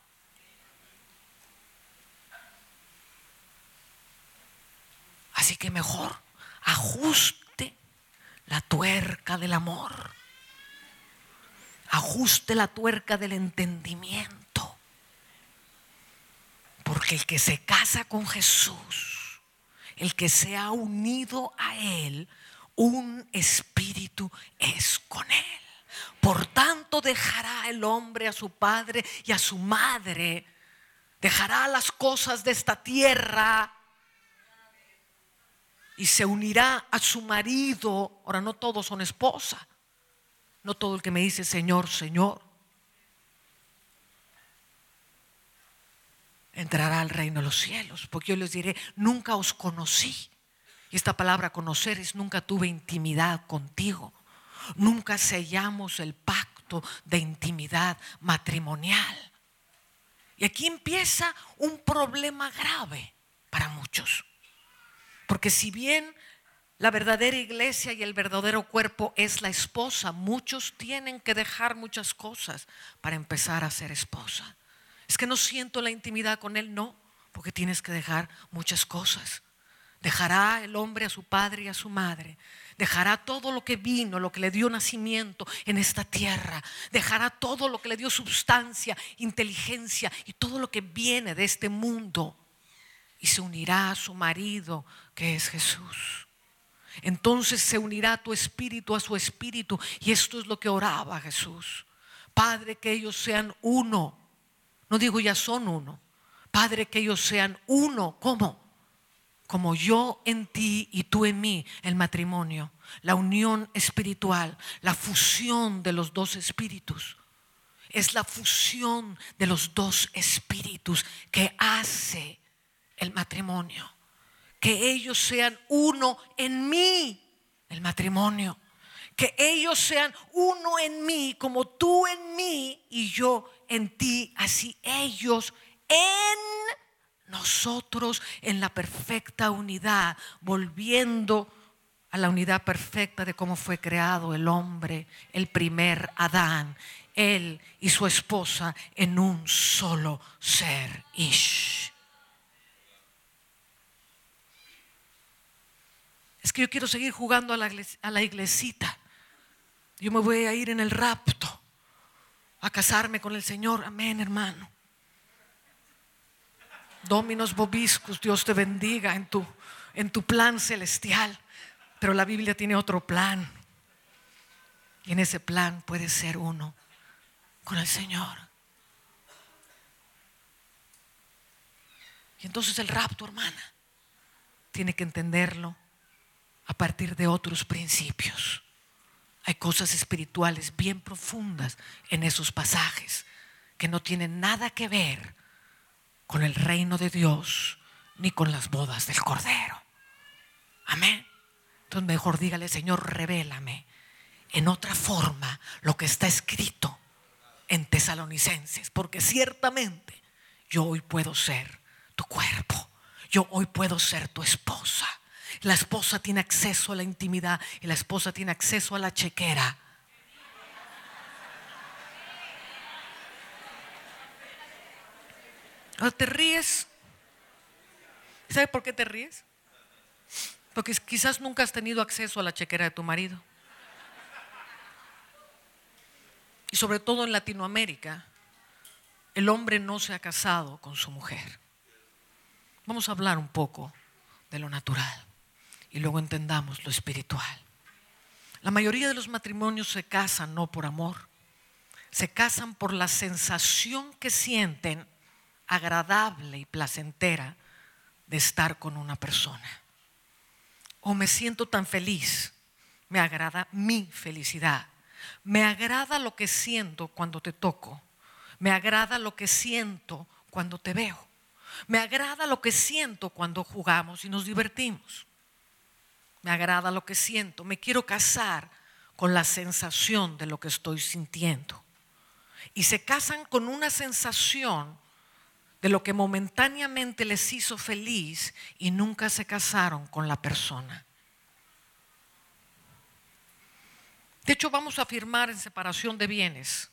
Así que mejor ajuste la tuerca del amor ajuste la tuerca del entendimiento. Porque el que se casa con Jesús, el que se ha unido a Él, un espíritu es con Él. Por tanto dejará el hombre a su padre y a su madre, dejará las cosas de esta tierra y se unirá a su marido. Ahora no todos son esposa, no todo el que me dice Señor, Señor, entrará al reino de los cielos, porque yo les diré, nunca os conocí. Y esta palabra conocer es nunca tuve intimidad contigo. Nunca sellamos el pacto de intimidad matrimonial. Y aquí empieza un problema grave para muchos. Porque si bien La verdadera iglesia y el verdadero cuerpo es la esposa. Muchos tienen que dejar muchas cosas para empezar a ser esposa. Es que no siento la intimidad con él, no, porque tienes que dejar muchas cosas. Dejará el hombre a su padre y a su madre. Dejará todo lo que vino, lo que le dio nacimiento en esta tierra. Dejará todo lo que le dio sustancia, inteligencia y todo lo que viene de este mundo. Y se unirá a su marido, que es Jesús. Entonces se unirá tu espíritu a su espíritu. Y esto es lo que oraba Jesús. Padre, que ellos sean uno. No digo ya son uno. Padre, que ellos sean uno. ¿Cómo? Como yo en ti y tú en mí, el matrimonio, la unión espiritual, la fusión de los dos espíritus. Es la fusión de los dos espíritus que hace el matrimonio que ellos sean uno en mí, el matrimonio. Que ellos sean uno en mí, como tú en mí y yo en ti, así ellos en nosotros, en la perfecta unidad, volviendo a la unidad perfecta de cómo fue creado el hombre, el primer Adán, él y su esposa en un solo ser. Ish. es que yo quiero seguir jugando a la, a la iglesita. Yo me voy a ir en el rapto a casarme con el Señor. Amén, hermano. Dominos Bobiscus, Dios te bendiga en tu, en tu plan celestial. Pero la Biblia tiene otro plan. Y en ese plan puede ser uno con el Señor. Y entonces el rapto, hermana, tiene que entenderlo a partir de otros principios. Hay cosas espirituales bien profundas en esos pasajes que no tienen nada que ver con el reino de Dios ni con las bodas del Cordero. Amén. Entonces mejor dígale, Señor, revélame en otra forma lo que está escrito en Tesalonicenses, porque ciertamente yo hoy puedo ser tu cuerpo, yo hoy puedo ser tu esposa. La esposa tiene acceso a la intimidad y la esposa tiene acceso a la chequera. ¿Te ríes? ¿Sabes por qué te ríes? Porque quizás nunca has tenido acceso a la chequera de tu marido. Y sobre todo en Latinoamérica, el hombre no se ha casado con su mujer. Vamos a hablar un poco de lo natural y luego entendamos lo espiritual. La mayoría de los matrimonios se casan no por amor, se casan por la sensación que sienten agradable y placentera de estar con una persona. O me siento tan feliz, me agrada mi felicidad, me agrada lo que siento cuando te toco, me agrada lo que siento cuando te veo, me agrada lo que siento cuando jugamos y nos divertimos. Me agrada lo que siento, me quiero casar con la sensación de lo que estoy sintiendo. Y se casan con una sensación de lo que momentáneamente les hizo feliz y nunca se casaron con la persona. De hecho, vamos a firmar en separación de bienes.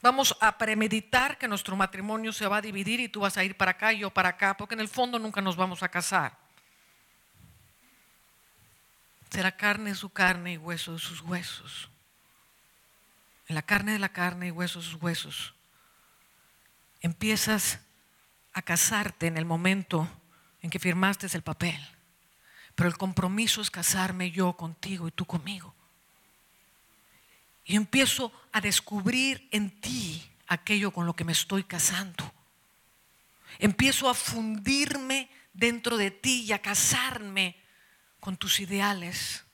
Vamos a premeditar que nuestro matrimonio se va a dividir y tú vas a ir para acá y yo para acá, porque en el fondo nunca nos vamos a casar será carne su carne y hueso de sus huesos. La carne de la carne y hueso de sus huesos. Empiezas a casarte en el momento en que firmaste el papel. Pero el compromiso es casarme yo contigo y tú conmigo. Y empiezo a descubrir en ti aquello con lo que me estoy casando. Empiezo a fundirme dentro de ti y a casarme con tus ideales,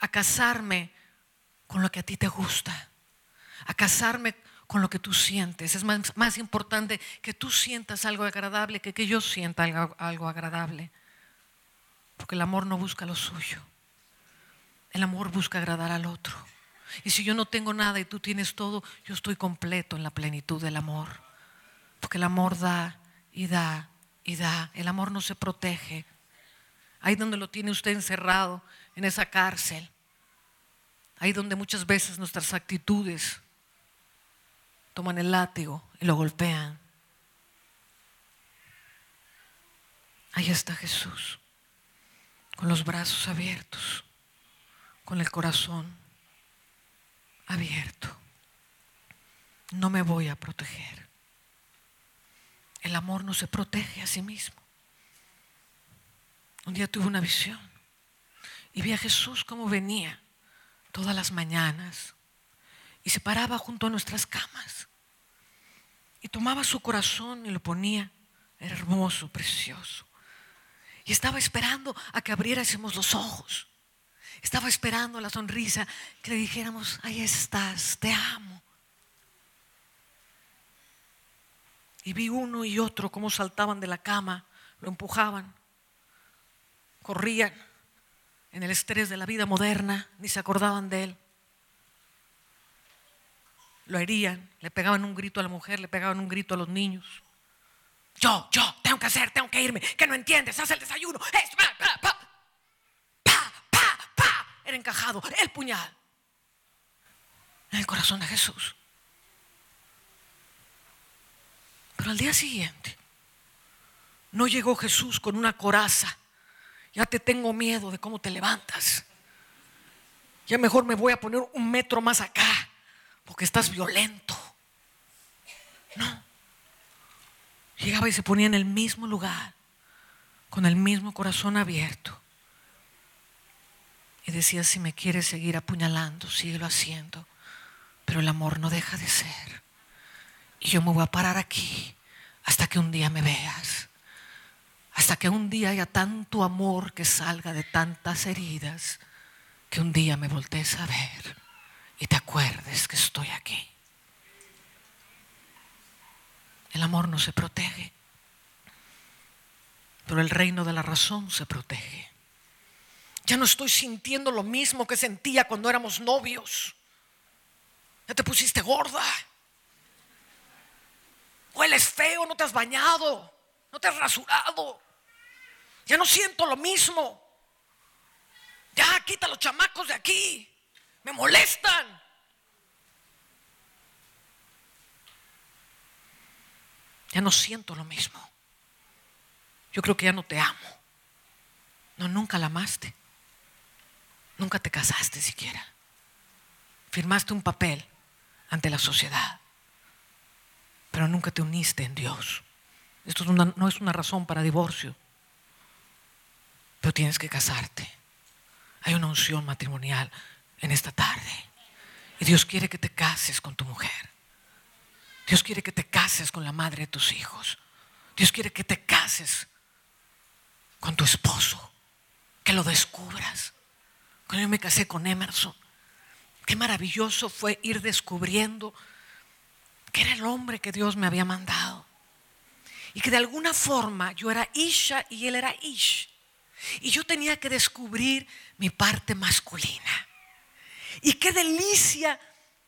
a casarme con lo que a ti te gusta, a casarme con lo que tú sientes. Es más, importante que tú sientas algo agradable que que yo sienta algo, algo agradable. Porque el amor no busca lo suyo. El amor busca agradar al otro. Y si yo no tengo nada y tú tienes todo, yo estoy completo en la plenitud del amor. Porque el amor da y da y da. El amor no se protege, ahí donde lo tiene usted encerrado, en esa cárcel, ahí donde muchas veces nuestras actitudes toman el látigo y lo golpean. Ahí está Jesús, con los brazos abiertos, con el corazón abierto. No me voy a proteger. El amor no se protege a sí mismo. Un día tuve una visión y vi a Jesús como venía todas las mañanas y se paraba junto a nuestras camas y tomaba su corazón y lo ponía. Hermoso, precioso. Y estaba esperando a que abriéramos los ojos. Estaba esperando la sonrisa, que le dijéramos, ahí estás, te amo. Y vi uno y otro cómo saltaban de la cama, lo empujaban, corrían en el estrés de la vida moderna, ni se acordaban de él. Lo herían, le pegaban un grito a la mujer, le pegaban un grito a los niños. Yo, yo, tengo que hacer, tengo que irme. ¿Qué no entiendes? Haz el desayuno. Pa, pa, pa, pa, pa, pa. Era encajado el puñal en el corazón de Jesús. Pero al día siguiente no llegó Jesús con una coraza ya te tengo miedo de cómo te levantas. Ya mejor me voy a poner un metro más acá, porque estás violento. No. Llegaba y se ponía en el mismo lugar, con el mismo corazón abierto. Y decía, si me quieres seguir apuñalando, síguelo haciendo. Pero el amor no deja de ser. Y yo me voy a parar aquí hasta que un día me veas. Hasta que un día haya tanto amor que salga de tantas heridas, que un día me voltees a ver y te acuerdes que estoy aquí. El amor no se protege, pero el reino de la razón se protege. Ya no estoy sintiendo lo mismo que sentía cuando éramos novios. Ya te pusiste gorda. Hueles feo, no te has bañado, no te has rasurado. Ya no siento lo mismo. Ya quita los chamacos de aquí. Me molestan. Ya no siento lo mismo. Yo creo que ya no te amo. No, nunca la amaste. Nunca te casaste siquiera. Firmaste un papel ante la sociedad. Pero nunca te uniste en Dios. Esto no es una razón para divorcio pero tienes que casarte. Hay una unción matrimonial en esta tarde. Y Dios quiere que te cases con tu mujer. Dios quiere que te cases con la madre de tus hijos. Dios quiere que te cases con tu esposo. Que lo descubras. Cuando yo me casé con Emerson, qué maravilloso fue ir descubriendo que era el hombre que Dios me había mandado. Y que de alguna forma yo era Isha y él era Ish. Y yo tenía que descubrir mi parte masculina. Y qué delicia.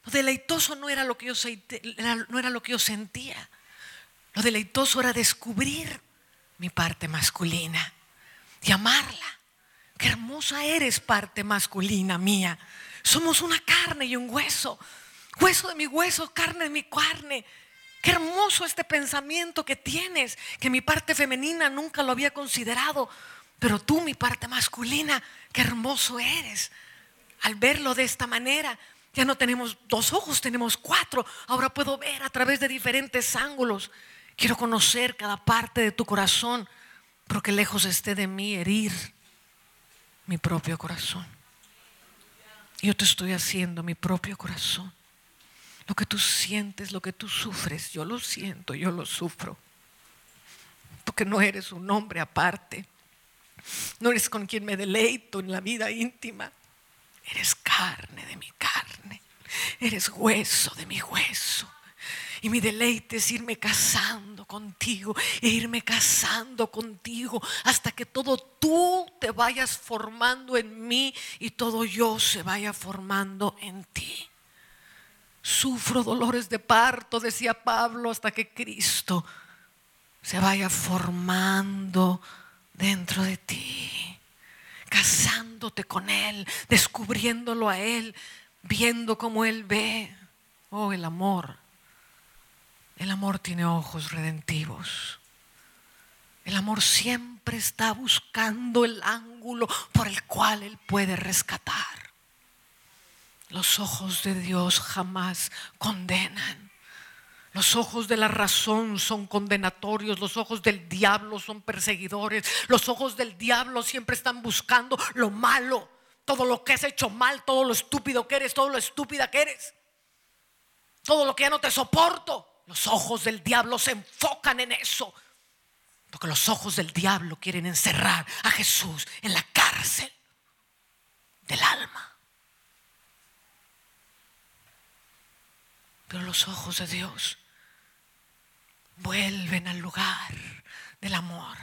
Lo deleitoso no era lo que yo, no era lo que yo sentía. Lo deleitoso era descubrir mi parte masculina y amarla. Qué hermosa eres parte masculina mía. Somos una carne y un hueso. Hueso de mi hueso, carne de mi carne. Qué hermoso este pensamiento que tienes, que mi parte femenina nunca lo había considerado. Pero tú, mi parte masculina, qué hermoso eres. Al verlo de esta manera, ya no tenemos dos ojos, tenemos cuatro. Ahora puedo ver a través de diferentes ángulos. Quiero conocer cada parte de tu corazón, pero que lejos esté de mí herir mi propio corazón. Yo te estoy haciendo mi propio corazón. Lo que tú sientes, lo que tú sufres, yo lo siento, yo lo sufro. Porque no eres un hombre aparte. No eres con quien me deleito en la vida íntima. Eres carne de mi carne. Eres hueso de mi hueso. Y mi deleite es irme casando contigo e irme casando contigo hasta que todo tú te vayas formando en mí y todo yo se vaya formando en ti. Sufro dolores de parto, decía Pablo, hasta que Cristo se vaya formando dentro de ti. Casándote con Él, descubriéndolo a Él, viendo cómo Él ve. Oh, el amor. El amor tiene ojos redentivos. El amor siempre está buscando el ángulo por el cual Él puede rescatar. Los ojos de Dios jamás condenan. Los ojos de la razón son condenatorios, los ojos del diablo son perseguidores, los ojos del diablo siempre están buscando lo malo, todo lo que has hecho mal, todo lo estúpido que eres, todo lo estúpida que eres, todo lo que ya no te soporto. Los ojos del diablo se enfocan en eso, porque los ojos del diablo quieren encerrar a Jesús en la cárcel del alma. Pero los ojos de Dios vuelven al lugar del amor.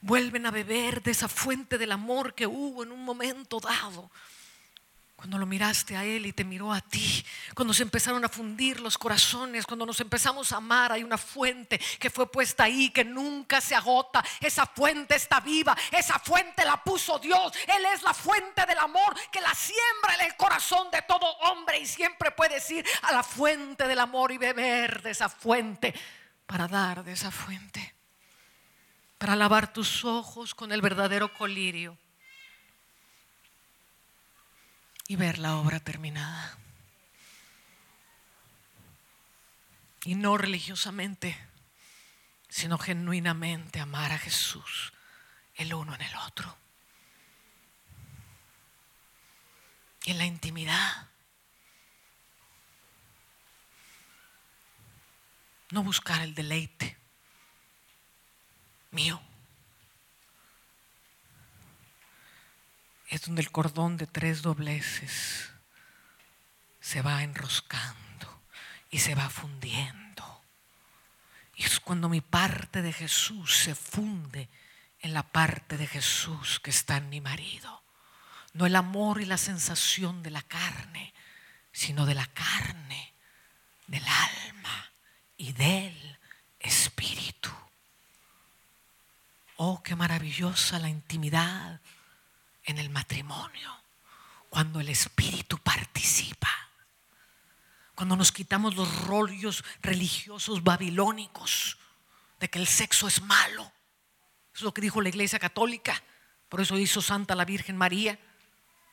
Vuelven a beber de esa fuente del amor que hubo en un momento dado. Cuando lo miraste a Él y te miró a ti, cuando se empezaron a fundir los corazones, cuando nos empezamos a amar, hay una fuente que fue puesta ahí, que nunca se agota. Esa fuente está viva, esa fuente la puso Dios. Él es la fuente del amor que la siembra en el corazón de todo hombre y siempre puedes ir a la fuente del amor y beber de esa fuente para dar de esa fuente, para lavar tus ojos con el verdadero colirio y ver la obra terminada. Y no religiosamente, sino genuinamente amar a Jesús el uno en el otro. Y en la intimidad no buscar el deleite mío. Es donde el cordón de tres dobleces se va enroscando y se va fundiendo. Y es cuando mi parte de Jesús se funde en la parte de Jesús que está en mi marido. No el amor y la sensación de la carne, sino de la carne, del alma y del Espíritu. Oh, qué maravillosa la intimidad en el matrimonio, cuando el Espíritu participa, cuando nos quitamos los rollos religiosos babilónicos de que el sexo es malo. Eso es lo que dijo la Iglesia Católica, por eso hizo Santa la Virgen María,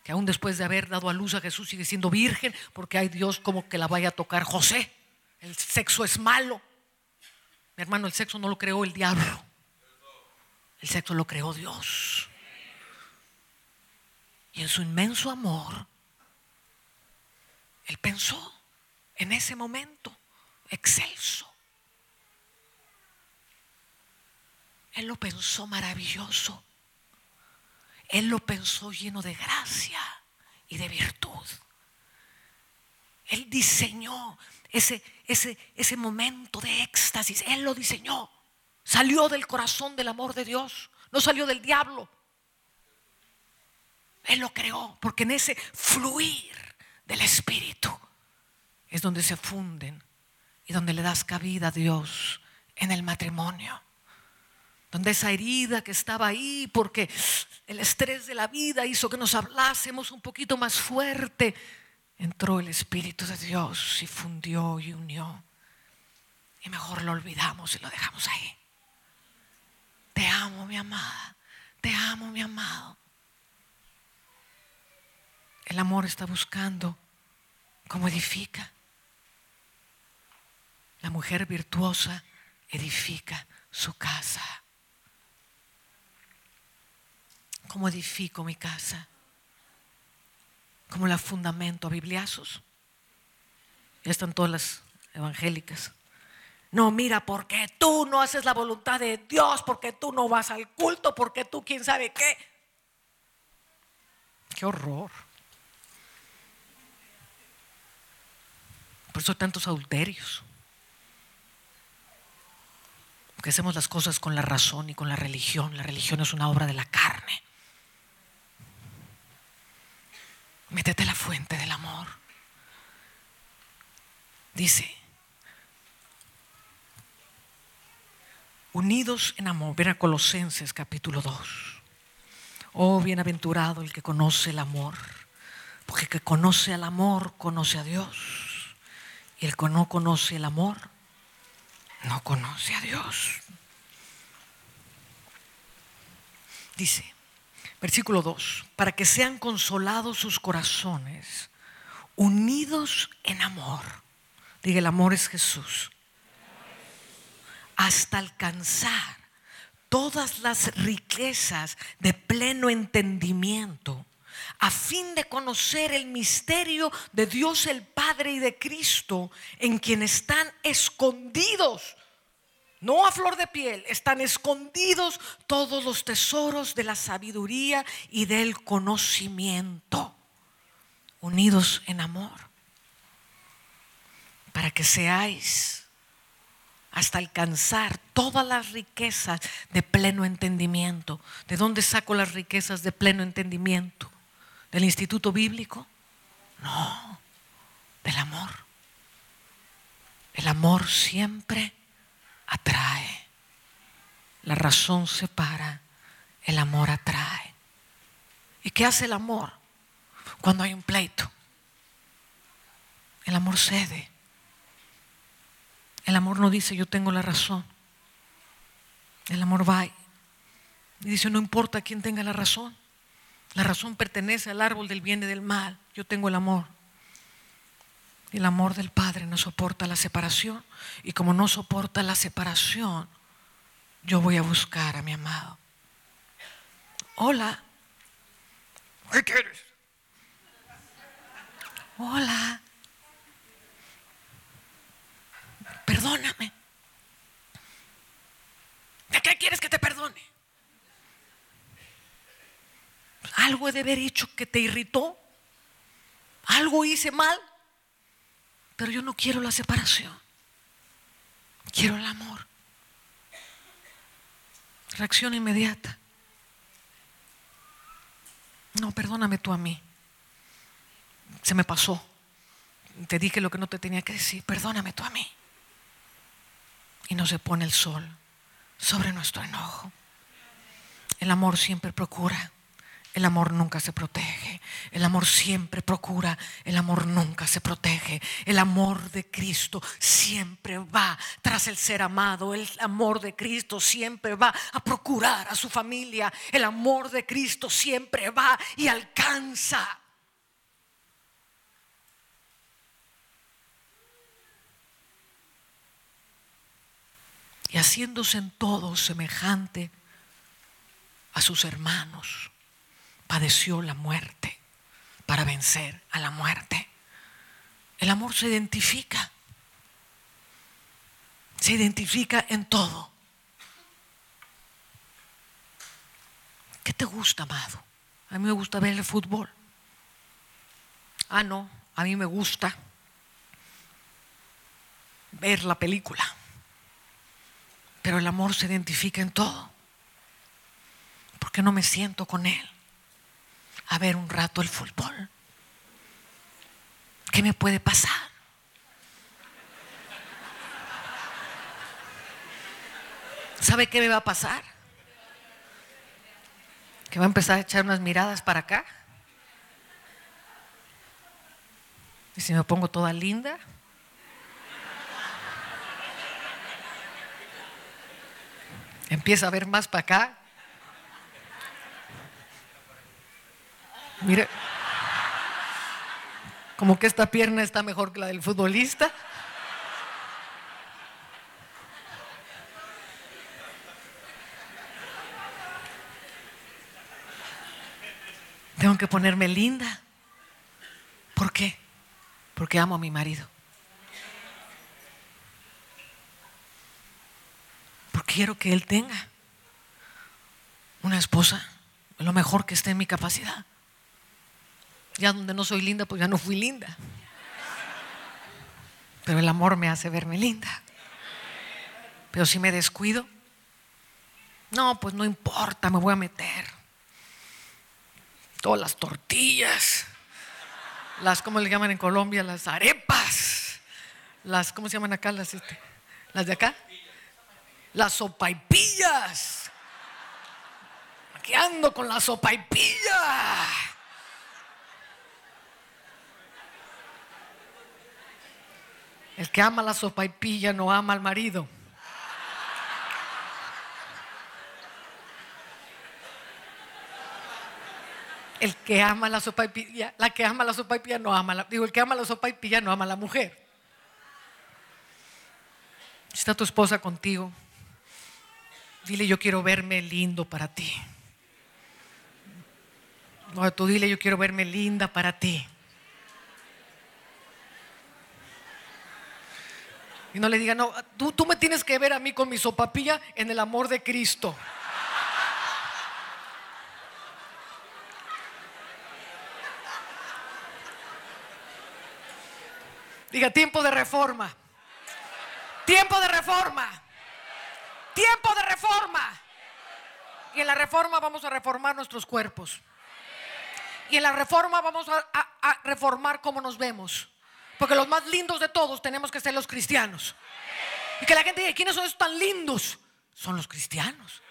que aún después de haber dado a luz a Jesús sigue siendo virgen, porque hay Dios como que la vaya a tocar José. El sexo es malo. Mi hermano, el sexo no lo creó el diablo. El sexo lo creó Dios. Y en su inmenso amor, Él pensó en ese momento excelso. Él lo pensó maravilloso. Él lo pensó lleno de gracia y de virtud. Él diseñó ese, ese, ese momento de éxtasis. Él lo diseñó. Salió del corazón del amor de Dios. No salió del diablo. Él lo creó porque en ese fluir del Espíritu es donde se funden y donde le das cabida a Dios en el matrimonio. Donde esa herida que estaba ahí porque el estrés de la vida hizo que nos hablásemos un poquito más fuerte entró el Espíritu de Dios y fundió y unió. Y mejor lo olvidamos y lo dejamos ahí. Te amo, mi amada. Te amo, mi amado. El amor está buscando cómo edifica. La mujer virtuosa edifica su casa. ¿Cómo edifico mi casa? Como la fundamento a bibliazos. Ya están todas las evangélicas. No, mira, porque tú no haces la voluntad de Dios, porque tú no vas al culto, porque tú quién sabe qué. Qué horror. Por eso hay tantos adulterios. Porque hacemos las cosas con la razón y con la religión. La religión es una obra de la carne. Métete a la fuente del amor. Dice, unidos en amor. Ven a Colosenses capítulo 2. Oh, bienaventurado el que conoce el amor, porque el que conoce el amor conoce a Dios. Y el que no conoce el amor no conoce a Dios. Dice, versículo 2, para que sean consolados sus corazones, unidos en amor. Diga, el amor es Jesús. Hasta alcanzar todas las riquezas de pleno entendimiento, a fin de conocer el misterio de Dios el Padre y de Cristo, en quien están escondidos, no a flor de piel, están escondidos todos los tesoros de la sabiduría y del conocimiento, unidos en amor, para que seáis hasta alcanzar todas las riquezas de pleno entendimiento. ¿De dónde saco las riquezas de pleno entendimiento? ¿Del instituto bíblico? No, del amor. El amor siempre atrae. La razón separa, el amor atrae. ¿Y qué hace el amor cuando hay un pleito? El amor cede. El amor no dice yo tengo la razón. El amor va y dice no importa quién tenga la razón. La razón pertenece al árbol del bien y del mal. Yo tengo el amor. Y el amor del Padre no soporta la separación. Y como no soporta la separación, yo voy a buscar a mi amado. Hola. ¿Qué quieres? Hola. perdóname. ¿De qué quieres que te perdone? Algo he de haber hecho que te irritó. Algo hice mal. Pero yo no quiero la separación. Quiero el amor. Reacción inmediata. No, perdóname tú a mí. Se me pasó. Te dije lo que no te tenía que decir. Perdóname tú a mí y no se pone el sol sobre nuestro enojo. El amor siempre procura. El amor nunca se protege. El amor siempre procura. El amor nunca se protege. El amor de Cristo siempre va tras el ser amado. El amor de Cristo siempre va a procurar a su familia. El amor de Cristo siempre va y alcanza y haciéndose en todo semejante a sus hermanos, padeció la muerte para vencer a la muerte. El amor se identifica, se identifica en todo. ¿Qué te gusta, amado? A mí me gusta ver el fútbol. Ah, no, a mí me gusta ver la película. Pero el amor se identifica en todo. ¿Por qué no me siento con él a ver un rato el fútbol? ¿Qué me puede pasar? ¿Sabe qué me va a pasar? Que va a empezar a echar unas miradas para acá. Y si me pongo toda linda, empieza a ver más para acá. Mire, como que esta pierna está mejor que la del futbolista. Tengo que ponerme linda. ¿Por qué? Porque amo a mi marido. quiero que Él tenga una esposa, lo mejor que esté en mi capacidad. Ya donde no soy linda, pues ya no fui linda. Pero el amor me hace verme linda. Pero si me descuido, no, pues no importa, me voy a meter. Todas las tortillas, las, ¿cómo le llaman en Colombia? Las arepas, las, ¿cómo se llaman acá? Las, este, las de acá las sopaipillas. Que ando con la sopa y pilla. El que ama la sopa y pilla no ama al marido. El que ama la sopa y pilla, la que ama la sopa y pilla no ama la, digo, el que ama la sopa y pilla no ama a la mujer. Está tu esposa contigo. Dile, yo quiero verme lindo para ti. No, tú dile, yo quiero verme linda para ti. Y no le diga, no, tú, tú me tienes que ver a mí con mi sopapilla en el amor de Cristo. Diga, tiempo de reforma. Tiempo de reforma. Tiempo de reforma. Y en la reforma vamos a reformar nuestros cuerpos. Y en la reforma vamos a, reformar cómo nos vemos. Porque los más lindos de todos tenemos que ser los cristianos. Y que la gente diga, ¿quiénes son esos tan lindos? Son los cristianos.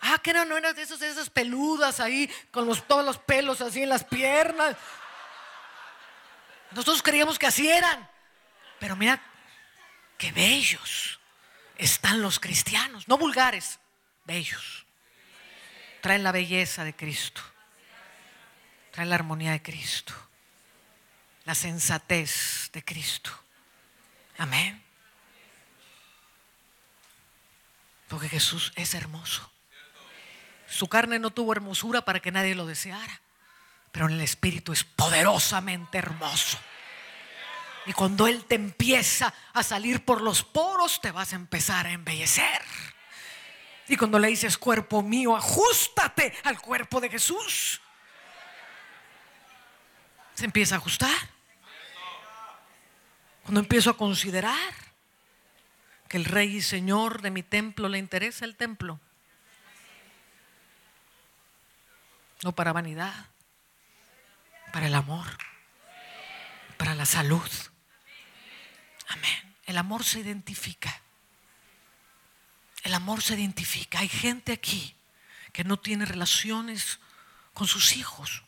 Ah, que no, no eran de esas, esas peludas ahí, con los, todos los pelos así en las piernas. Nosotros creíamos que así eran. Pero mira, qué bellos están los cristianos. No vulgares, bellos. Traen la belleza de Cristo. Traen la armonía de Cristo. La sensatez de Cristo. Amén. Porque Jesús es hermoso. Su carne no tuvo hermosura para que nadie lo deseara pero en el Espíritu es poderosamente hermoso. Y cuando Él te empieza a salir por los poros, te vas a empezar a embellecer. Y cuando le dices, cuerpo mío, ajustate al cuerpo de Jesús, se empieza a ajustar. Cuando empiezo a considerar que el Rey y Señor de mi templo le interesa el templo, no para vanidad, para el amor, para la salud. Amén. El amor se identifica. El amor se identifica. Hay gente aquí que no tiene relaciones con sus hijos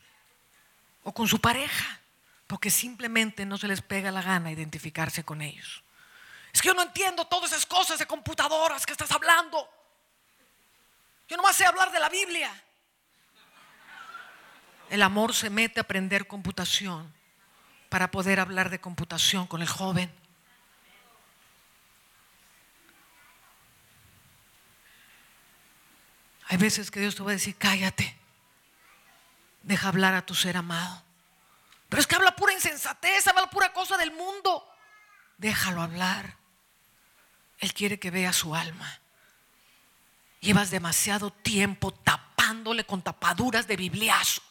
o con su pareja porque simplemente no se les pega la gana identificarse con ellos. Es que yo no entiendo todas esas cosas de computadoras que estás hablando. Yo nomás sé hablar de la Biblia. El amor se mete a aprender computación para poder hablar de computación con el joven. Hay veces que Dios te va a decir, cállate, deja hablar a tu ser amado. Pero es que habla pura insensatez, habla pura cosa del mundo. Déjalo hablar. Él quiere que vea su alma. Llevas demasiado tiempo tapándole con tapaduras de bibliazo.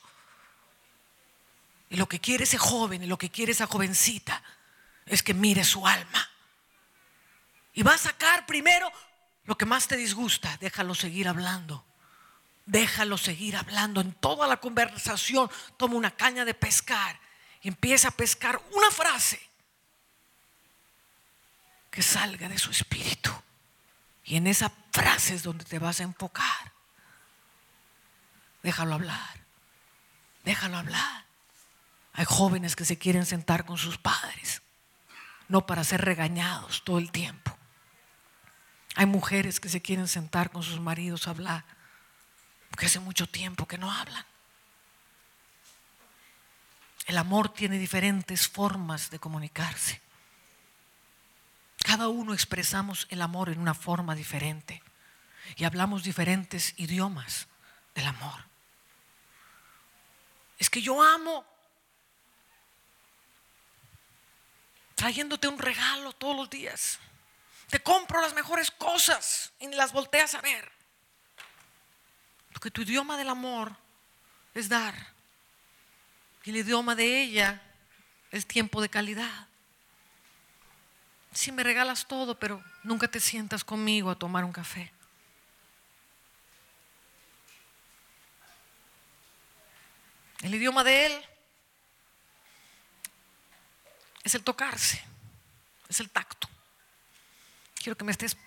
Y lo que quiere ese joven y lo que quiere esa jovencita es que mire su alma. Y va a sacar primero lo que más te disgusta. Déjalo seguir hablando. Déjalo seguir hablando. En toda la conversación toma una caña de pescar empieza a pescar una frase que salga de su espíritu. Y en esa frase es donde te vas a enfocar. Déjalo hablar. Déjalo hablar. Hay jóvenes que se quieren sentar con sus padres, no para ser regañados todo el tiempo. Hay mujeres que se quieren sentar con sus maridos a hablar, porque hace mucho tiempo que no hablan. El amor tiene diferentes formas de comunicarse. Cada uno expresamos el amor en una forma diferente y hablamos diferentes idiomas del amor. Es que yo amo trayéndote un regalo todos los días. Te compro las mejores cosas y las volteas a ver. Porque tu idioma del amor es dar. El idioma de ella es tiempo de calidad. Si me regalas todo, pero nunca te sientas conmigo a tomar un café. El idioma de él es el tocarse, es el tacto. Quiero que me estés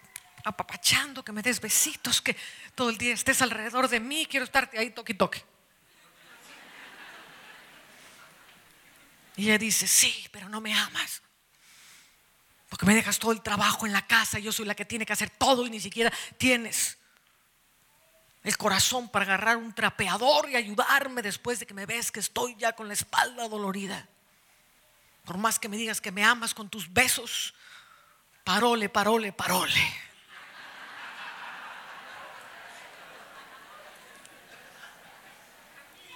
apapachando, que me des besitos, que todo el día estés alrededor de mí, quiero estarte ahí toque toque. Y ella dice, sí, pero no me amas. Porque me dejas todo el trabajo en la casa, yo soy la que tiene que hacer todo y ni siquiera tienes el corazón para agarrar un trapeador y ayudarme después de que me ves que estoy ya con la espalda dolorida. Por más que me digas que me amas con tus besos, parole, parole, parole.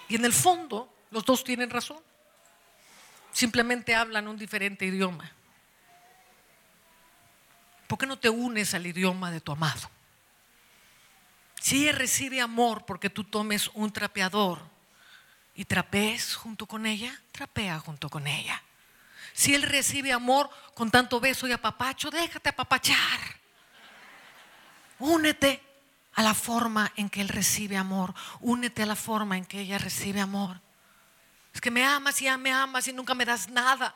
Y en el fondo, los dos tienen razón. Simplemente hablan un diferente idioma. ¿Por qué no te unes al idioma de tu amado? Si ella recibe amor porque tú tomes un trapeador y trapees junto con ella, trapea junto con ella. Si él recibe amor con tanto beso y apapacho, déjate apapachar. Únete a la forma en que él recibe amor. Únete a la forma en que ella recibe amor. Es que me amas y ya me amas y nunca me das nada.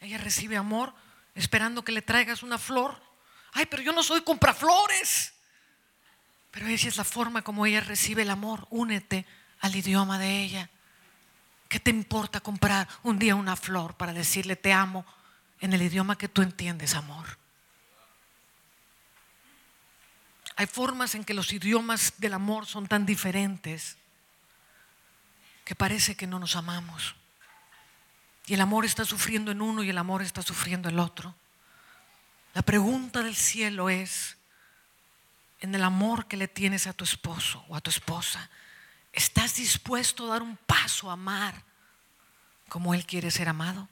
Ella recibe amor esperando que le traigas una flor. Ay, pero yo no soy compraflores. Pero esa es la forma como ella recibe el amor. Únete al idioma de ella. ¿Qué te importa comprar un día una flor para decirle te amo en el idioma que tú entiendes, amor? Hay formas en que los idiomas del amor son tan diferentes que parece que no nos amamos. Y el amor está sufriendo en uno y el amor está sufriendo el otro. La pregunta del cielo es, en el amor que le tienes a tu esposo o a tu esposa, ¿estás dispuesto a dar un paso a amar como Él quiere ser amado?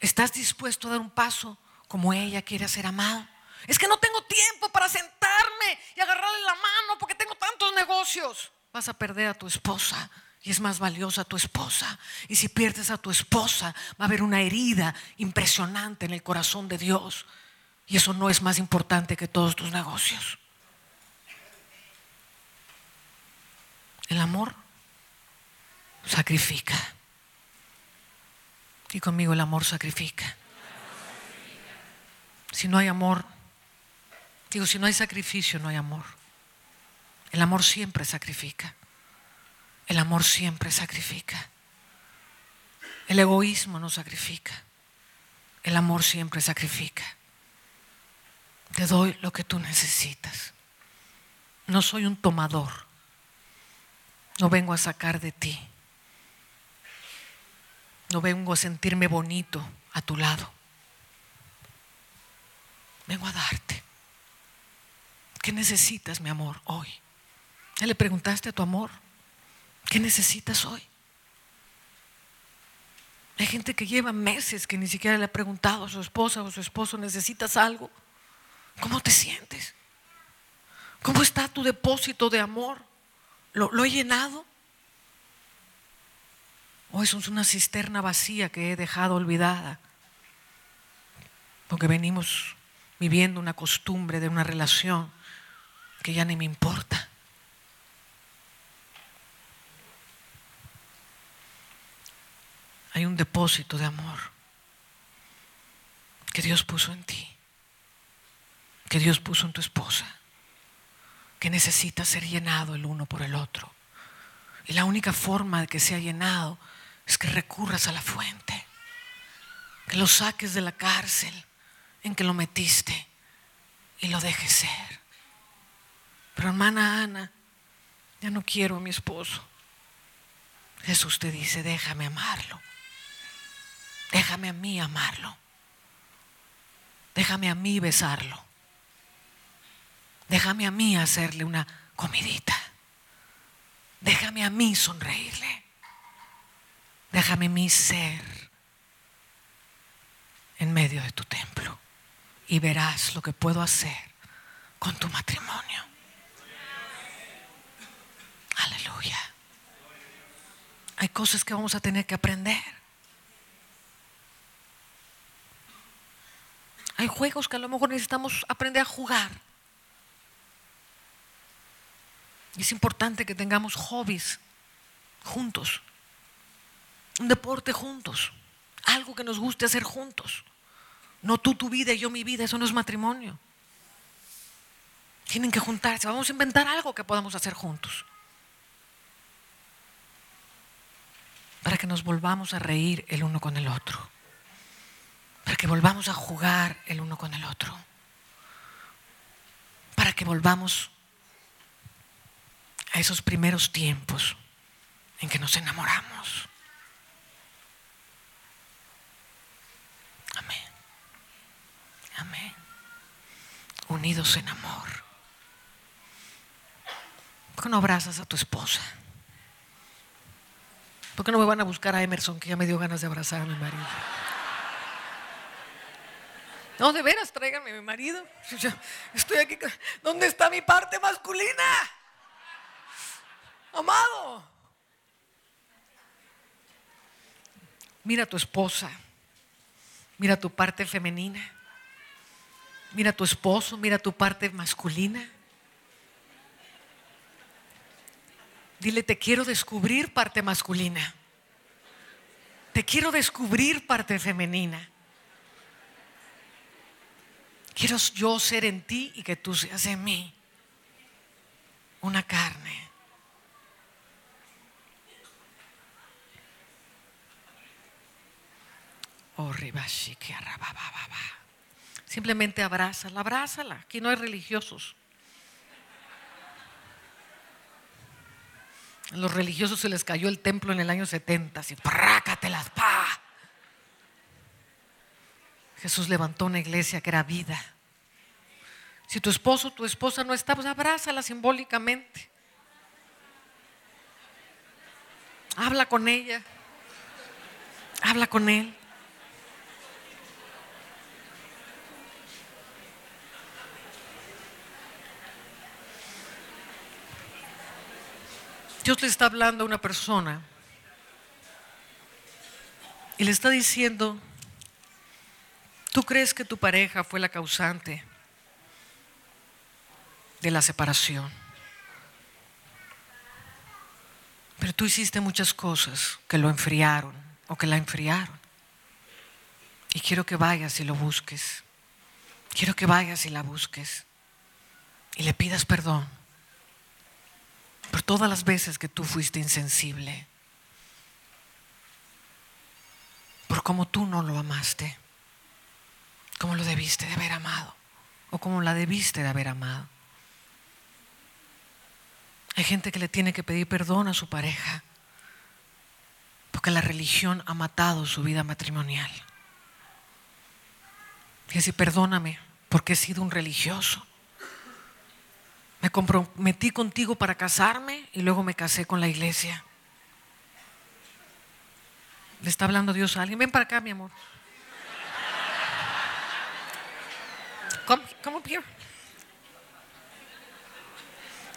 ¿Estás dispuesto a dar un paso como ella quiere ser amado? Es que no tengo tiempo para sentarme y agarrarle la mano porque tengo tantos negocios. Vas a perder a tu esposa y es más valiosa tu esposa. Y si pierdes a tu esposa, va a haber una herida impresionante en el corazón de Dios. Y eso no es más importante que todos tus negocios. El amor sacrifica. Y conmigo el amor sacrifica. Si no hay amor, digo, si no hay sacrificio, no hay amor. El amor siempre sacrifica. El amor siempre sacrifica. El egoísmo no sacrifica. El amor siempre sacrifica. Te doy lo que tú necesitas. No soy un tomador. No vengo a sacar de ti. No vengo a sentirme bonito a tu lado. Vengo a darte. ¿Qué necesitas, mi amor, hoy? ¿Ya le preguntaste a tu amor? ¿Qué necesitas hoy? Hay gente que lleva meses que ni siquiera le ha preguntado a su esposa o su esposo, ¿necesitas algo? ¿Cómo te sientes? ¿Cómo está tu depósito de amor? ¿Lo, lo he llenado? ¿O es una cisterna vacía que he dejado olvidada? Porque venimos viviendo una costumbre de una relación que ya ni me importa. Hay un depósito de amor que Dios puso en ti, que Dios puso en tu esposa, que necesita ser llenado el uno por el otro. Y la única forma de que sea llenado es que recurras a la fuente, que lo saques de la cárcel en que lo metiste y lo dejes ser. Pero hermana Ana, ya no quiero a mi esposo. Jesús te dice, déjame amarlo. Déjame a mí amarlo. Déjame a mí besarlo. Déjame a mí hacerle una comidita. Déjame a mí sonreírle. Déjame a mí ser en medio de tu templo y verás lo que puedo hacer con tu matrimonio. Aleluya. Hay cosas que vamos a tener que aprender. Hay juegos que a lo mejor necesitamos aprender a jugar. Es importante que tengamos hobbies juntos, un deporte juntos, algo que nos guste hacer juntos. No tú tu vida y yo mi vida, eso no es matrimonio. Tienen que juntarse. Vamos a inventar algo que podamos hacer juntos. Para que nos volvamos a reír el uno con el otro. Para que volvamos a jugar el uno con el otro. Para que volvamos a esos primeros tiempos en que nos enamoramos. Amén. Amén. Unidos en amor. ¿Por qué no abrazas a tu esposa? ¿Por qué no me van a buscar a Emerson que ya me dio ganas de abrazar a mi marido? No, de veras, tráiganme a mi marido. Estoy aquí. ¿Dónde está mi parte masculina? Amado. Mira a tu esposa. Mira tu parte femenina. Mira a tu esposo, mira tu parte masculina. Dile, te quiero descubrir parte masculina. Te quiero descubrir parte femenina. Quiero yo ser en ti y que tú seas en mí. Una carne. Oh, Simplemente abrázala, abrázala. Aquí no hay religiosos. A los religiosos se les cayó el templo en el año 70, así, las pa. Jesús levantó una iglesia que era vida. Si tu esposo o tu esposa no está, pues abrázala simbólicamente. Habla con ella. Habla con él. Dios le está hablando a una persona y le está diciendo, tú crees que tu pareja fue la causante de la separación, pero tú hiciste muchas cosas que lo enfriaron o que la enfriaron. Y quiero que vayas y lo busques. Quiero que vayas y la busques y le pidas perdón por todas las veces que tú fuiste insensible, por cómo tú no lo amaste, como lo debiste de haber amado, o como la debiste de haber amado. Hay gente que le tiene que pedir perdón a su pareja, porque la religión ha matado su vida matrimonial. Y así, perdóname, porque he sido un religioso. Me comprometí contigo para casarme y luego me casé con la iglesia. Le está hablando Dios a alguien. Ven para acá, mi amor. Come, come up here.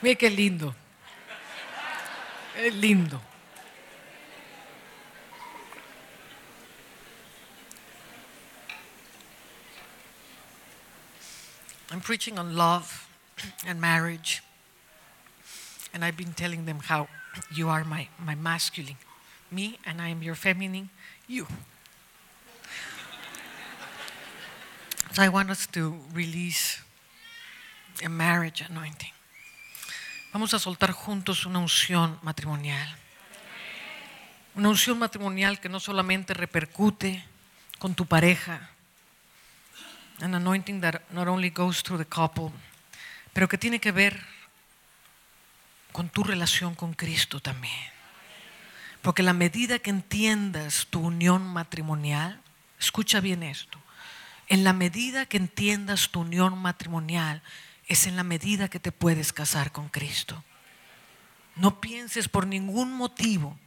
Mira qué lindo. Es lindo. I'm preaching on love. and marriage. And I've been telling them how you are my, my masculine, me, and I am your feminine, you. I want us to release a marriage anointing. Vamos a soltar juntos una unción matrimonial. Una unción matrimonial que no solamente repercute con tu pareja, an anointing that not only goes through the couple, pero que tiene que ver con tu relación con Cristo también. Porque la medida que entiendas tu unión matrimonial, escucha bien esto, en la medida que entiendas tu unión matrimonial, es en la medida que te puedes casar con Cristo. No pienses por ningún motivo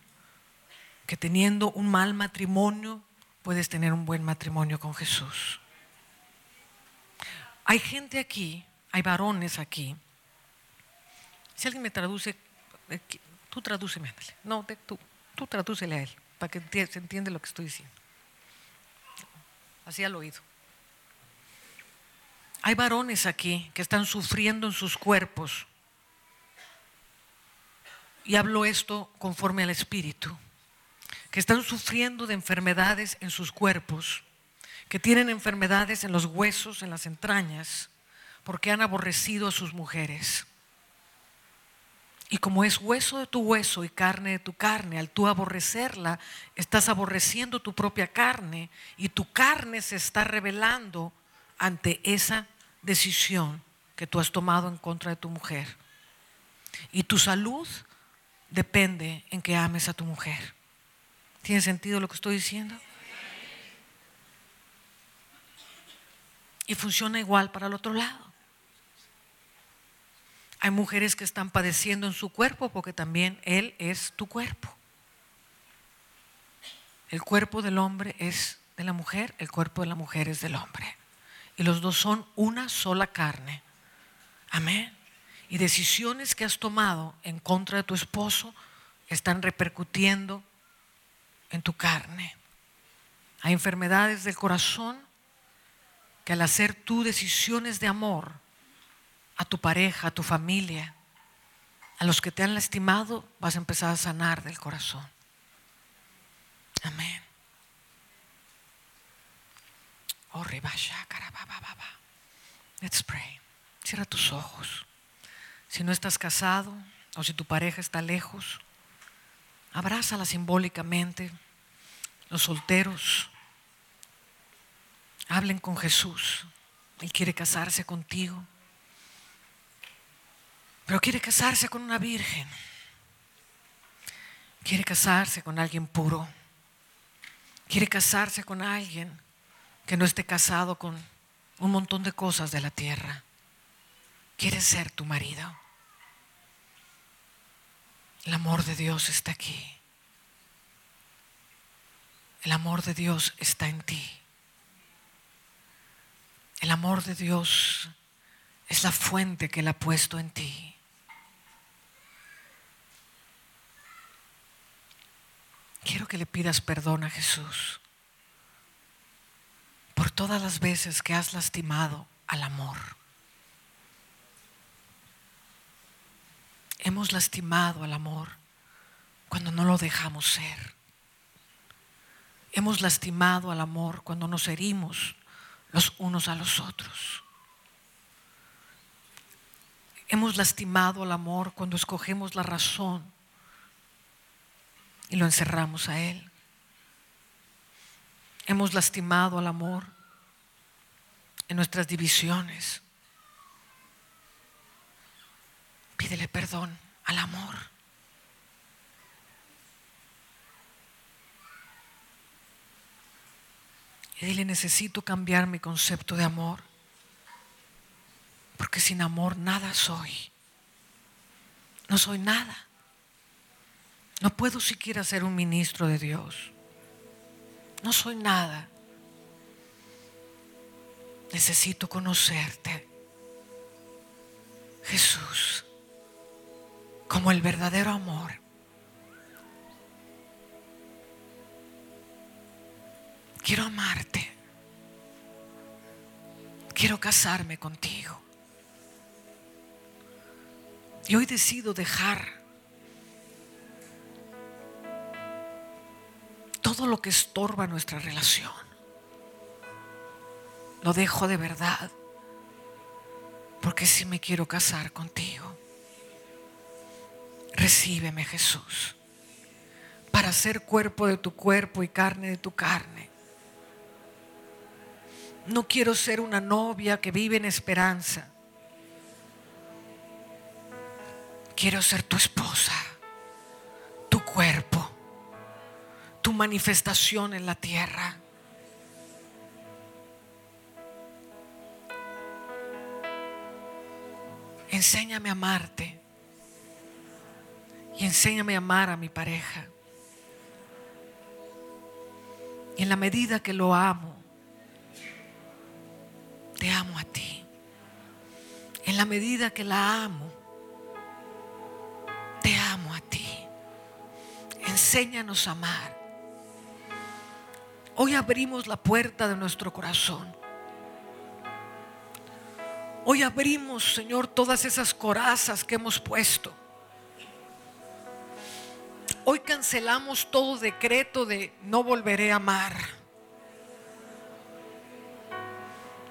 que teniendo un mal matrimonio puedes tener un buen matrimonio con Jesús. Hay gente aquí hay varones aquí. Si alguien me traduce, eh, tú tradúceme, No, tú, tú tradúcele a él, para que se entienda lo que estoy diciendo. Así al oído. Hay varones aquí que están sufriendo en sus cuerpos. Y hablo esto conforme al Espíritu. Que están sufriendo de enfermedades en sus cuerpos. Que tienen enfermedades en los huesos, en las entrañas porque han aborrecido a sus mujeres. Y como es hueso de tu hueso y carne de tu carne, al tú aborrecerla, estás aborreciendo tu propia carne y tu carne se está revelando ante esa decisión que tú has tomado en contra de tu mujer. Y tu salud depende en que ames a tu mujer. ¿Tiene sentido lo que estoy diciendo? Y funciona igual para el otro lado. Hay mujeres que están padeciendo en su cuerpo porque también Él es tu cuerpo. El cuerpo del hombre es de la mujer, el cuerpo de la mujer es del hombre. Y los dos son una sola carne. Amén. Y decisiones que has tomado en contra de tu esposo están repercutiendo en tu carne. Hay enfermedades del corazón que al hacer tú decisiones de amor a tu pareja, a tu familia, a los que te han lastimado, vas a empezar a sanar del corazón. Amén. Oh, Let's pray. Cierra tus ojos. Si no estás casado o si tu pareja está lejos, abrázala simbólicamente. Los solteros, hablen con Jesús. Él quiere casarse contigo. Pero quiere casarse con una virgen. Quiere casarse con alguien puro. Quiere casarse con alguien que no esté casado con un montón de cosas de la tierra. Quiere ser tu marido. El amor de Dios está aquí. El amor de Dios está en ti. El amor de Dios es la fuente que Él ha puesto en ti. Quiero que le pidas perdón a Jesús por todas las veces que has lastimado al amor. Hemos lastimado al amor cuando no lo dejamos ser. Hemos lastimado al amor cuando nos herimos los unos a los otros. Hemos lastimado al amor cuando escogemos la razón y lo encerramos a Él. Hemos lastimado al amor en nuestras divisiones. Pídele perdón al amor. Y dile, necesito cambiar mi concepto de amor. Porque sin amor nada soy. No soy nada. No puedo siquiera ser un ministro de Dios. No soy nada. Necesito conocerte, Jesús, como el verdadero amor. Quiero amarte. Quiero casarme contigo. Y hoy decido dejar todo lo que estorba nuestra relación. Lo dejo de verdad. Porque si me quiero casar contigo, recíbeme Jesús para ser cuerpo de tu cuerpo y carne de tu carne. No quiero ser una novia que vive en esperanza. Quiero ser tu esposa, tu cuerpo tu manifestación en la tierra. Enséñame a amarte y enséñame a amar a mi pareja. Y en la medida que lo amo, te amo a ti. En la medida que la amo, te amo a ti. Enséñanos a amar. Hoy abrimos la puerta de nuestro corazón. Hoy abrimos, Señor, todas esas corazas que hemos puesto. Hoy cancelamos todo decreto de no volveré a amar.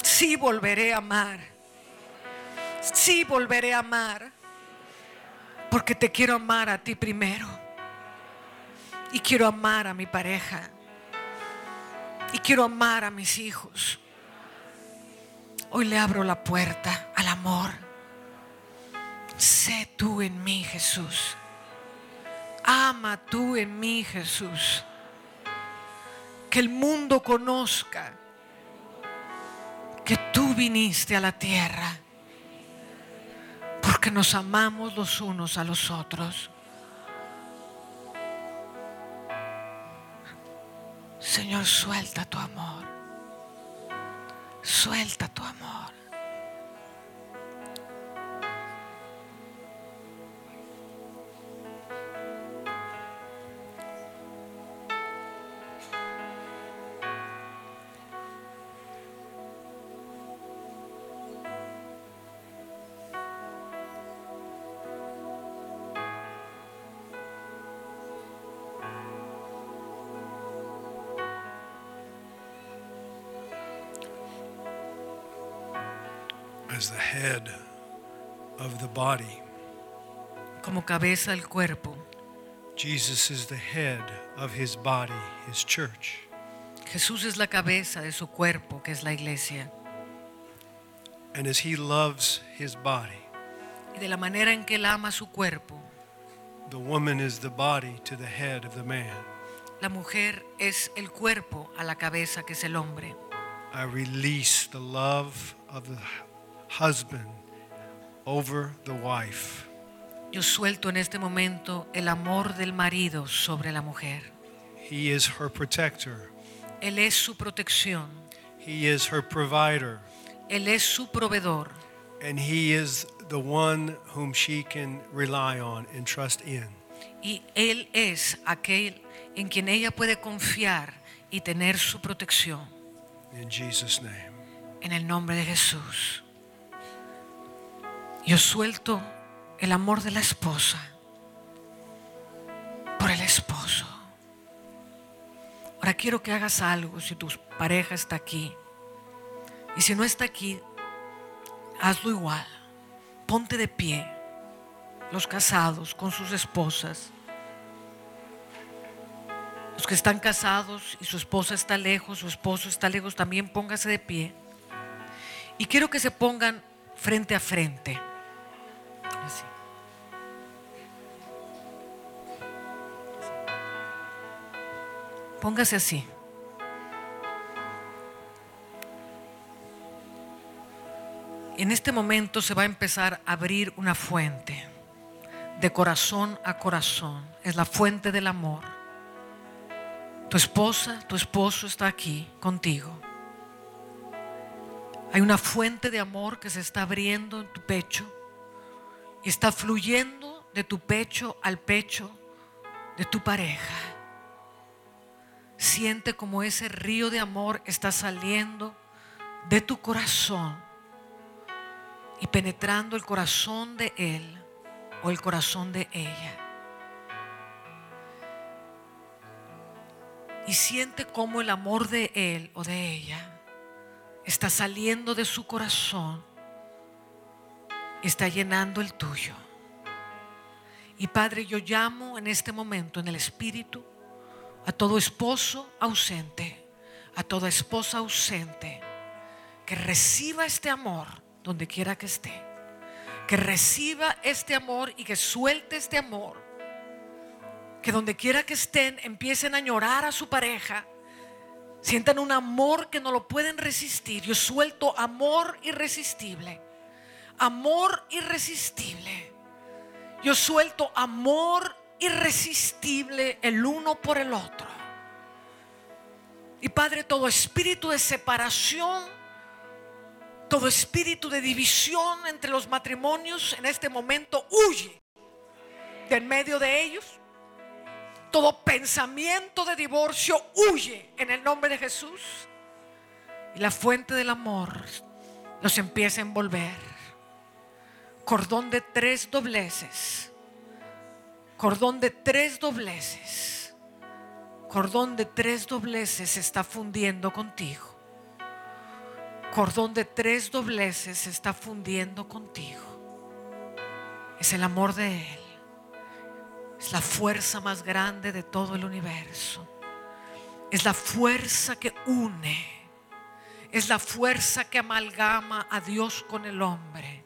Sí volveré a amar. Sí volveré a amar. Porque te quiero amar a ti primero. Y quiero amar a mi pareja. Y quiero amar a mis hijos. Hoy le abro la puerta al amor. Sé tú en mí, Jesús. Ama tú en mí, Jesús. Que el mundo conozca que tú viniste a la tierra porque nos amamos los unos a los otros. Señor, suelta tu amor. Suelta tu amor. As the head of the body. Como cabeza del cuerpo. Jesus is the head of his body, his church. Jesús es la cabeza de su cuerpo, que es la iglesia. And as he loves his body, Y de la manera en que él ama su cuerpo, the woman is the body to the head of the man. la mujer es el cuerpo a la cabeza, que es el hombre. I release the love of the husband over the wife. Yo suelto en este momento el amor del marido sobre la mujer. He is her protector. Él es su protección. He is her provider. Él es su proveedor. And he is the one whom she can rely on and trust in. Y Él es aquel en quien ella puede confiar y tener su protección. In Jesus' name. En el nombre de Jesús. Yo suelto el amor de la esposa por el esposo. Ahora quiero que hagas algo si tu pareja está aquí. Y si no está aquí, hazlo igual. Ponte de pie. Los casados con sus esposas. Los que están casados y su esposa está lejos, su esposo está lejos, también póngase de pie. Y quiero que se pongan frente a frente. Póngase así. En este momento se va a empezar a abrir una fuente de corazón a corazón. Es la fuente del amor. Tu esposa, tu esposo está aquí contigo. Hay una fuente de amor que se está abriendo en tu pecho y está fluyendo de tu pecho al pecho de tu pareja. Siente como ese río de amor está saliendo de tu corazón y penetrando el corazón de él o el corazón de ella. Y siente como el amor de él o de ella está saliendo de su corazón, está llenando el tuyo. Y Padre, yo llamo en este momento en el Espíritu a todo esposo ausente, a toda esposa ausente, que reciba este amor donde quiera que esté. Que reciba este amor y que suelte este amor. Que donde quiera que estén empiecen a llorar a su pareja. Sientan un amor que no lo pueden resistir. Yo suelto amor irresistible. Amor irresistible. Yo suelto amor irresistible el uno por el otro. Y Padre, todo espíritu de separación, todo espíritu de división entre los matrimonios en este momento huye de en medio de ellos. Todo pensamiento de divorcio huye en el nombre de Jesús. Y la fuente del amor los empieza a envolver. Cordón de tres dobleces. Cordón de tres dobleces. Cordón de tres dobleces se está fundiendo contigo. cordón de tres dobleces se está fundiendo contigo. Es el amor de Él. Es la fuerza más grande de todo el universo. Es la fuerza que une. Es la fuerza que amalgama a Dios con el hombre.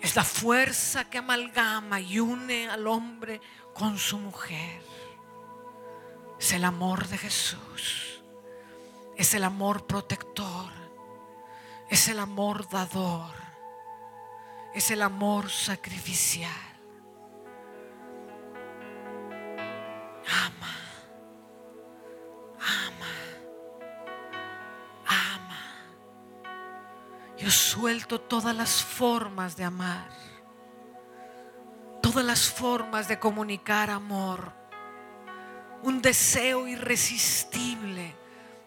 Es la fuerza que amalgama y une al hombre con su mujer. Es el amor de Jesús. Es el amor protector. Es el amor dador. Es el amor sacrificial. Ama. Ama. Yo suelto todas las formas de amar. Todas las formas de comunicar amor. Un deseo irresistible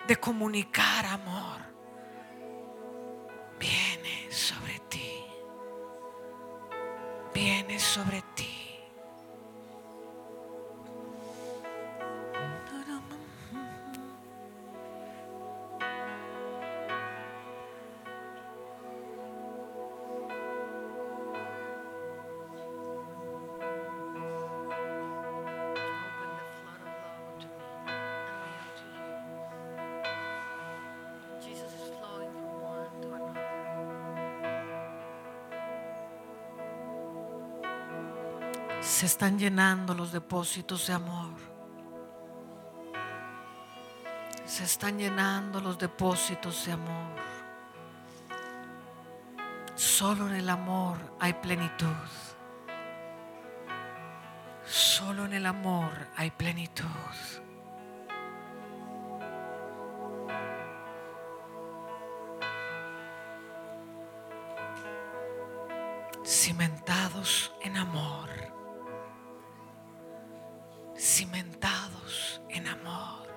de comunicar amor. Viene sobre ti. Viene sobre ti. Están llenando los depósitos de amor. Se están llenando los depósitos de amor. Solo en el amor hay plenitud. Solo en el amor hay plenitud. Cimentados en amor. Cimentados en amor.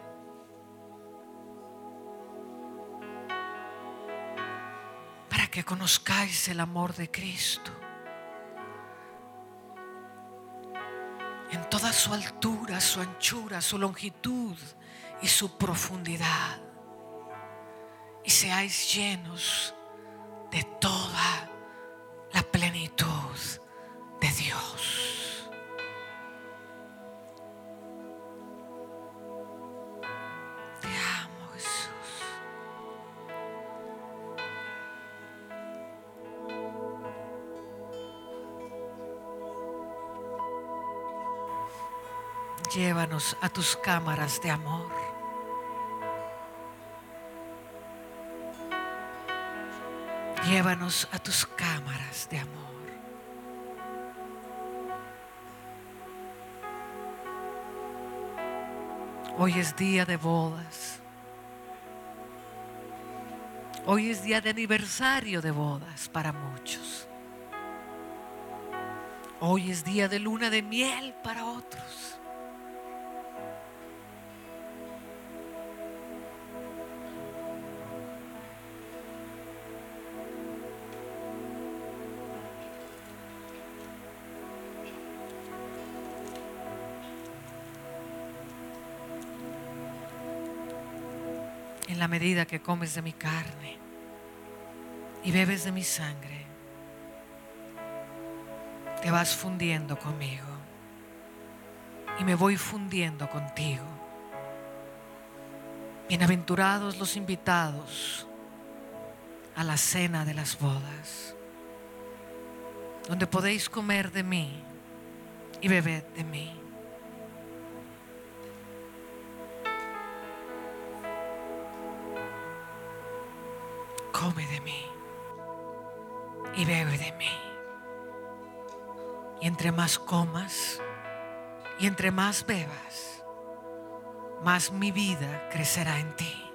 Para que conozcáis el amor de Cristo. en toda su altura, su anchura, su longitud y su profundidad. Y seáis llenos de toda Llévanos a tus cámaras de amor. Llévanos a tus cámaras de amor. Hoy es día de bodas. Hoy es día de aniversario de bodas para muchos. Hoy es día de luna de miel para otros. Medida que comes de mi carne y bebes de mi sangre, te vas fundiendo conmigo y me voy fundiendo contigo. Bienaventurados los invitados a la cena de las bodas, donde podéis comer de mí y beber de mí. Come de mí y bebe de mí. Y entre más comas y entre más bebas, más mi vida crecerá en ti.